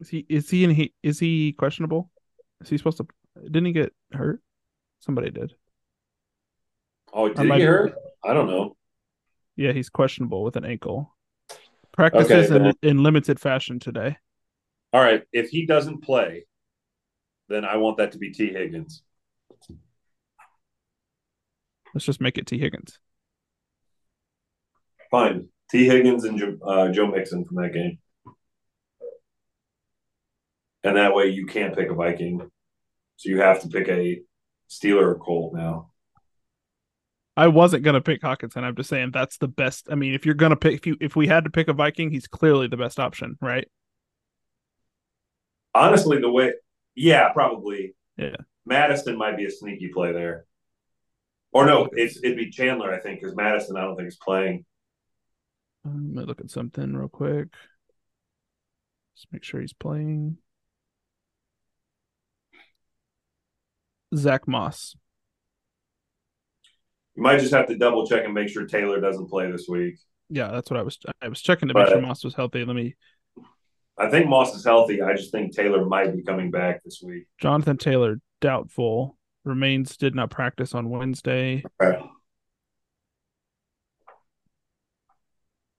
Is he is he in he is he questionable? Is he supposed to didn't he get hurt? Somebody did. Oh, did he get hurt? I don't know. Yeah, he's questionable with an ankle. Practices Okay, in, in limited fashion today. All right, if he doesn't play, then I want that to be Tee Higgins. Let's just make it Tee Higgins. Fine, Tee Higgins and uh, Joe Mixon from that game, and that way you can't pick a Viking, so you have to pick a Steeler or Colt now. I wasn't gonna pick Hockenson. I'm just saying that's the best. I mean, if you're gonna pick, if you if we had to pick a Viking, he's clearly the best option, right? Honestly, the way, yeah, probably. Yeah. Madison might be a sneaky play there. Or no, it's it'd be Chandler, I think, because Madison, I don't think is playing. Um, let me look at something real quick. Just make sure he's playing. Zack Moss. You might just have to double check and make sure Taylor doesn't play this week. Yeah, that's what I was. I was checking to make sure Moss was healthy. Let me. I think Moss is healthy. I just think Taylor might be coming back this week. Jonathan Taylor doubtful. Remains did not practice on Wednesday. Okay.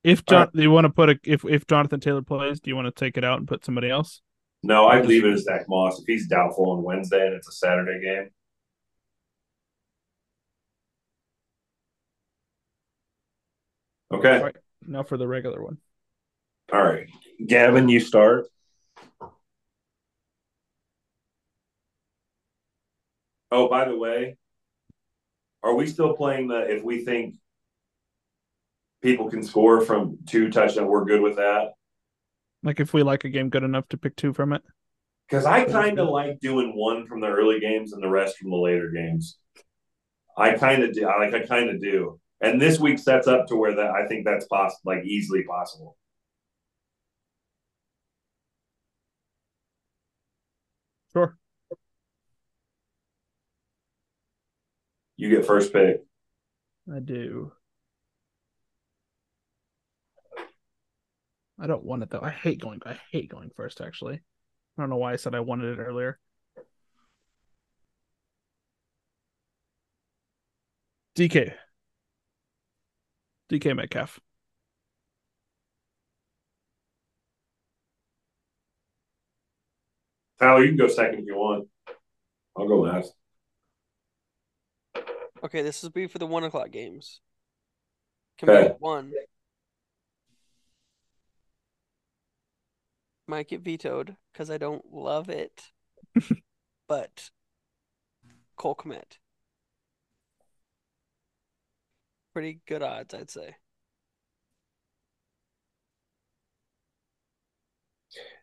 If John, do you want to put a if if Jonathan Taylor plays, do you want to take it out and put somebody else? No, I'd leave it as Zack Moss. If he's doubtful on Wednesday and it's a Saturday game. Okay. Right. Now for the regular one. All right. Gavin, you start. Oh, by the way, are we still playing the if we think people can score from two touchdowns, we're good with that? Like if we like a game good enough to pick two from it. Because I kind of like doing one from the early games and the rest from the later games. I kind of do. Like. I kind of do. And this week sets up to where that I think that's possible, like easily possible. Sure. You get first pick. I do. I don't want it though. I hate going. I hate going first. Actually, I don't know why I said I wanted it earlier. DK. DK Metcalf. Tyler, you can go second if you want. I'll go last. Okay, this will be for the one o'clock games. Can we Okay. get one? Might get vetoed because I don't love it. but Cole Kmet. Pretty good odds, I'd say.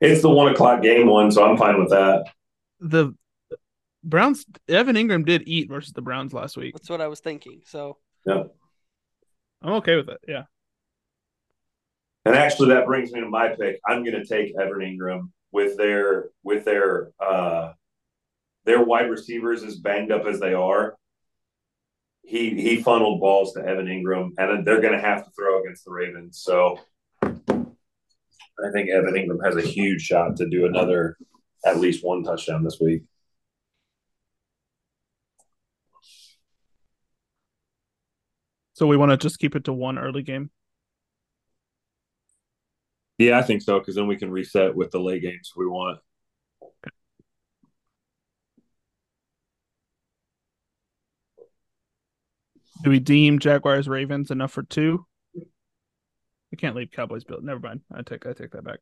It's the one o'clock game one, so I'm fine with that. The Browns. Evan Engram did eat versus the Browns last week. That's what I was thinking. So Yeah. I'm okay with it. Yeah. And actually, that brings me to my pick. I'm going to take Evan Engram with their with their uh, their wide receivers as banged up as they are. He he funneled balls to Evan Engram, and they're going to have to throw against the Ravens. So I think Evan Engram has a huge shot to do another at least one touchdown this week. So we want to just keep it to one early game. Yeah, I think so because then we can reset with the late games we want. Do we deem Jaguars Ravens enough for two? I can't leave Cowboys Bill. Never mind. I take I take that back.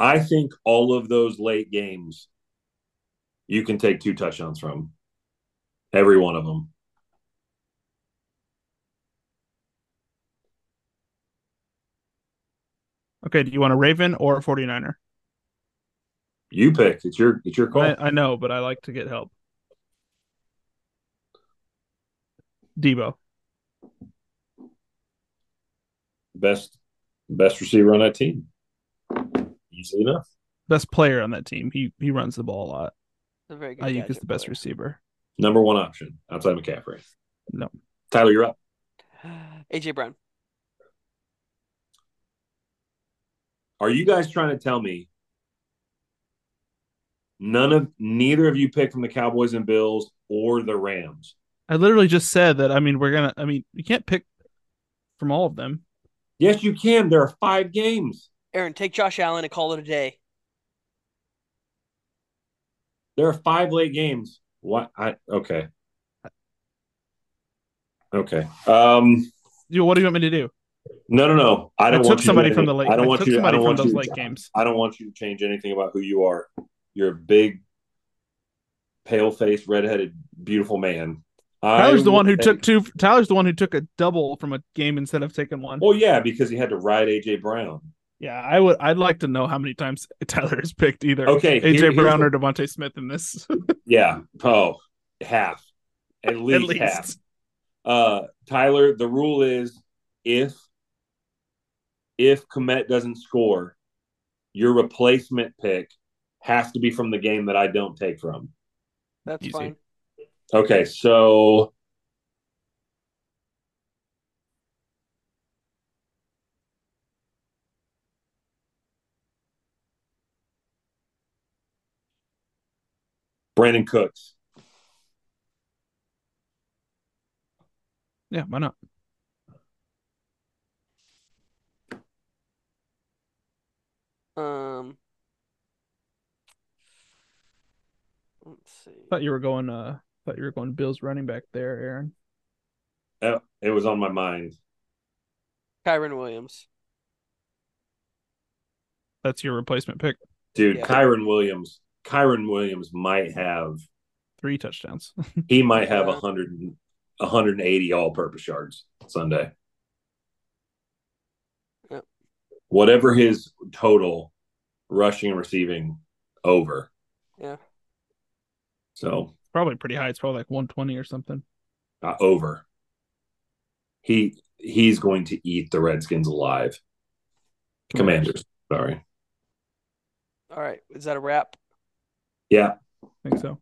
I think all of those late games, you can take two touchdowns from every one of them. Okay, do you want a Raven or a 49er? You pick. It's your it's your call. I, I know, but I like to get help. Deebo. Best Best receiver on that team. Easy enough. Best player on that team. He he runs the ball a lot. A very good Aiyuk is gadget the best receiver. Number one option outside McCaffrey. No. Tyler, you're up. AJ Brown. Are you guys trying to tell me none of neither of you picked from the Cowboys and Bills or the Rams? I literally just said that. I mean, we're gonna. I mean, you can't pick from all of them. Yes, you can. There are five games. Aaron, take Josh Allen and call it a day. There are five late games. What? I okay. Okay. Um. You, what do you want me to do? No, no, no. I I, don't took want you somebody to, from the late. I don't want took you. I don't from want those you. late games. I don't want you to change anything about who you are. You're a big, pale-faced, redheaded, beautiful man. Tyler's I the one who took two. Tyler's the one who took a double from a game instead of taking one. Well, yeah, because he had to ride AJ Brown. Yeah, I would. I'd like to know how many times Tyler has picked either Okay, AJ here- Brown or DeVonta Smith in this. Yeah. Oh, half. At least, At least. half. Uh, Tyler, the rule is if if Kmet doesn't score, your replacement pick has to be from the game that I don't take from. That's Easy. fine. Okay, so Brandin Cooks. Yeah, why not? Um, let's see. Thought you were going. Uh, thought you were going Bills running back there, Aaron. Oh, it was on my mind. Kyren Williams. That's your replacement pick. Dude, Yeah. Kyren Williams. Kyren Williams might have Three touchdowns. he might have Yeah. a 100 180 all-purpose yards Sunday. Yep. Whatever his total rushing and receiving over. Yeah. So, probably pretty high. It's probably like 120 or something. uh, over. He he's going to eat the Redskins alive. Commanders, sorry. All right. Is that a wrap? Yeah. I think so.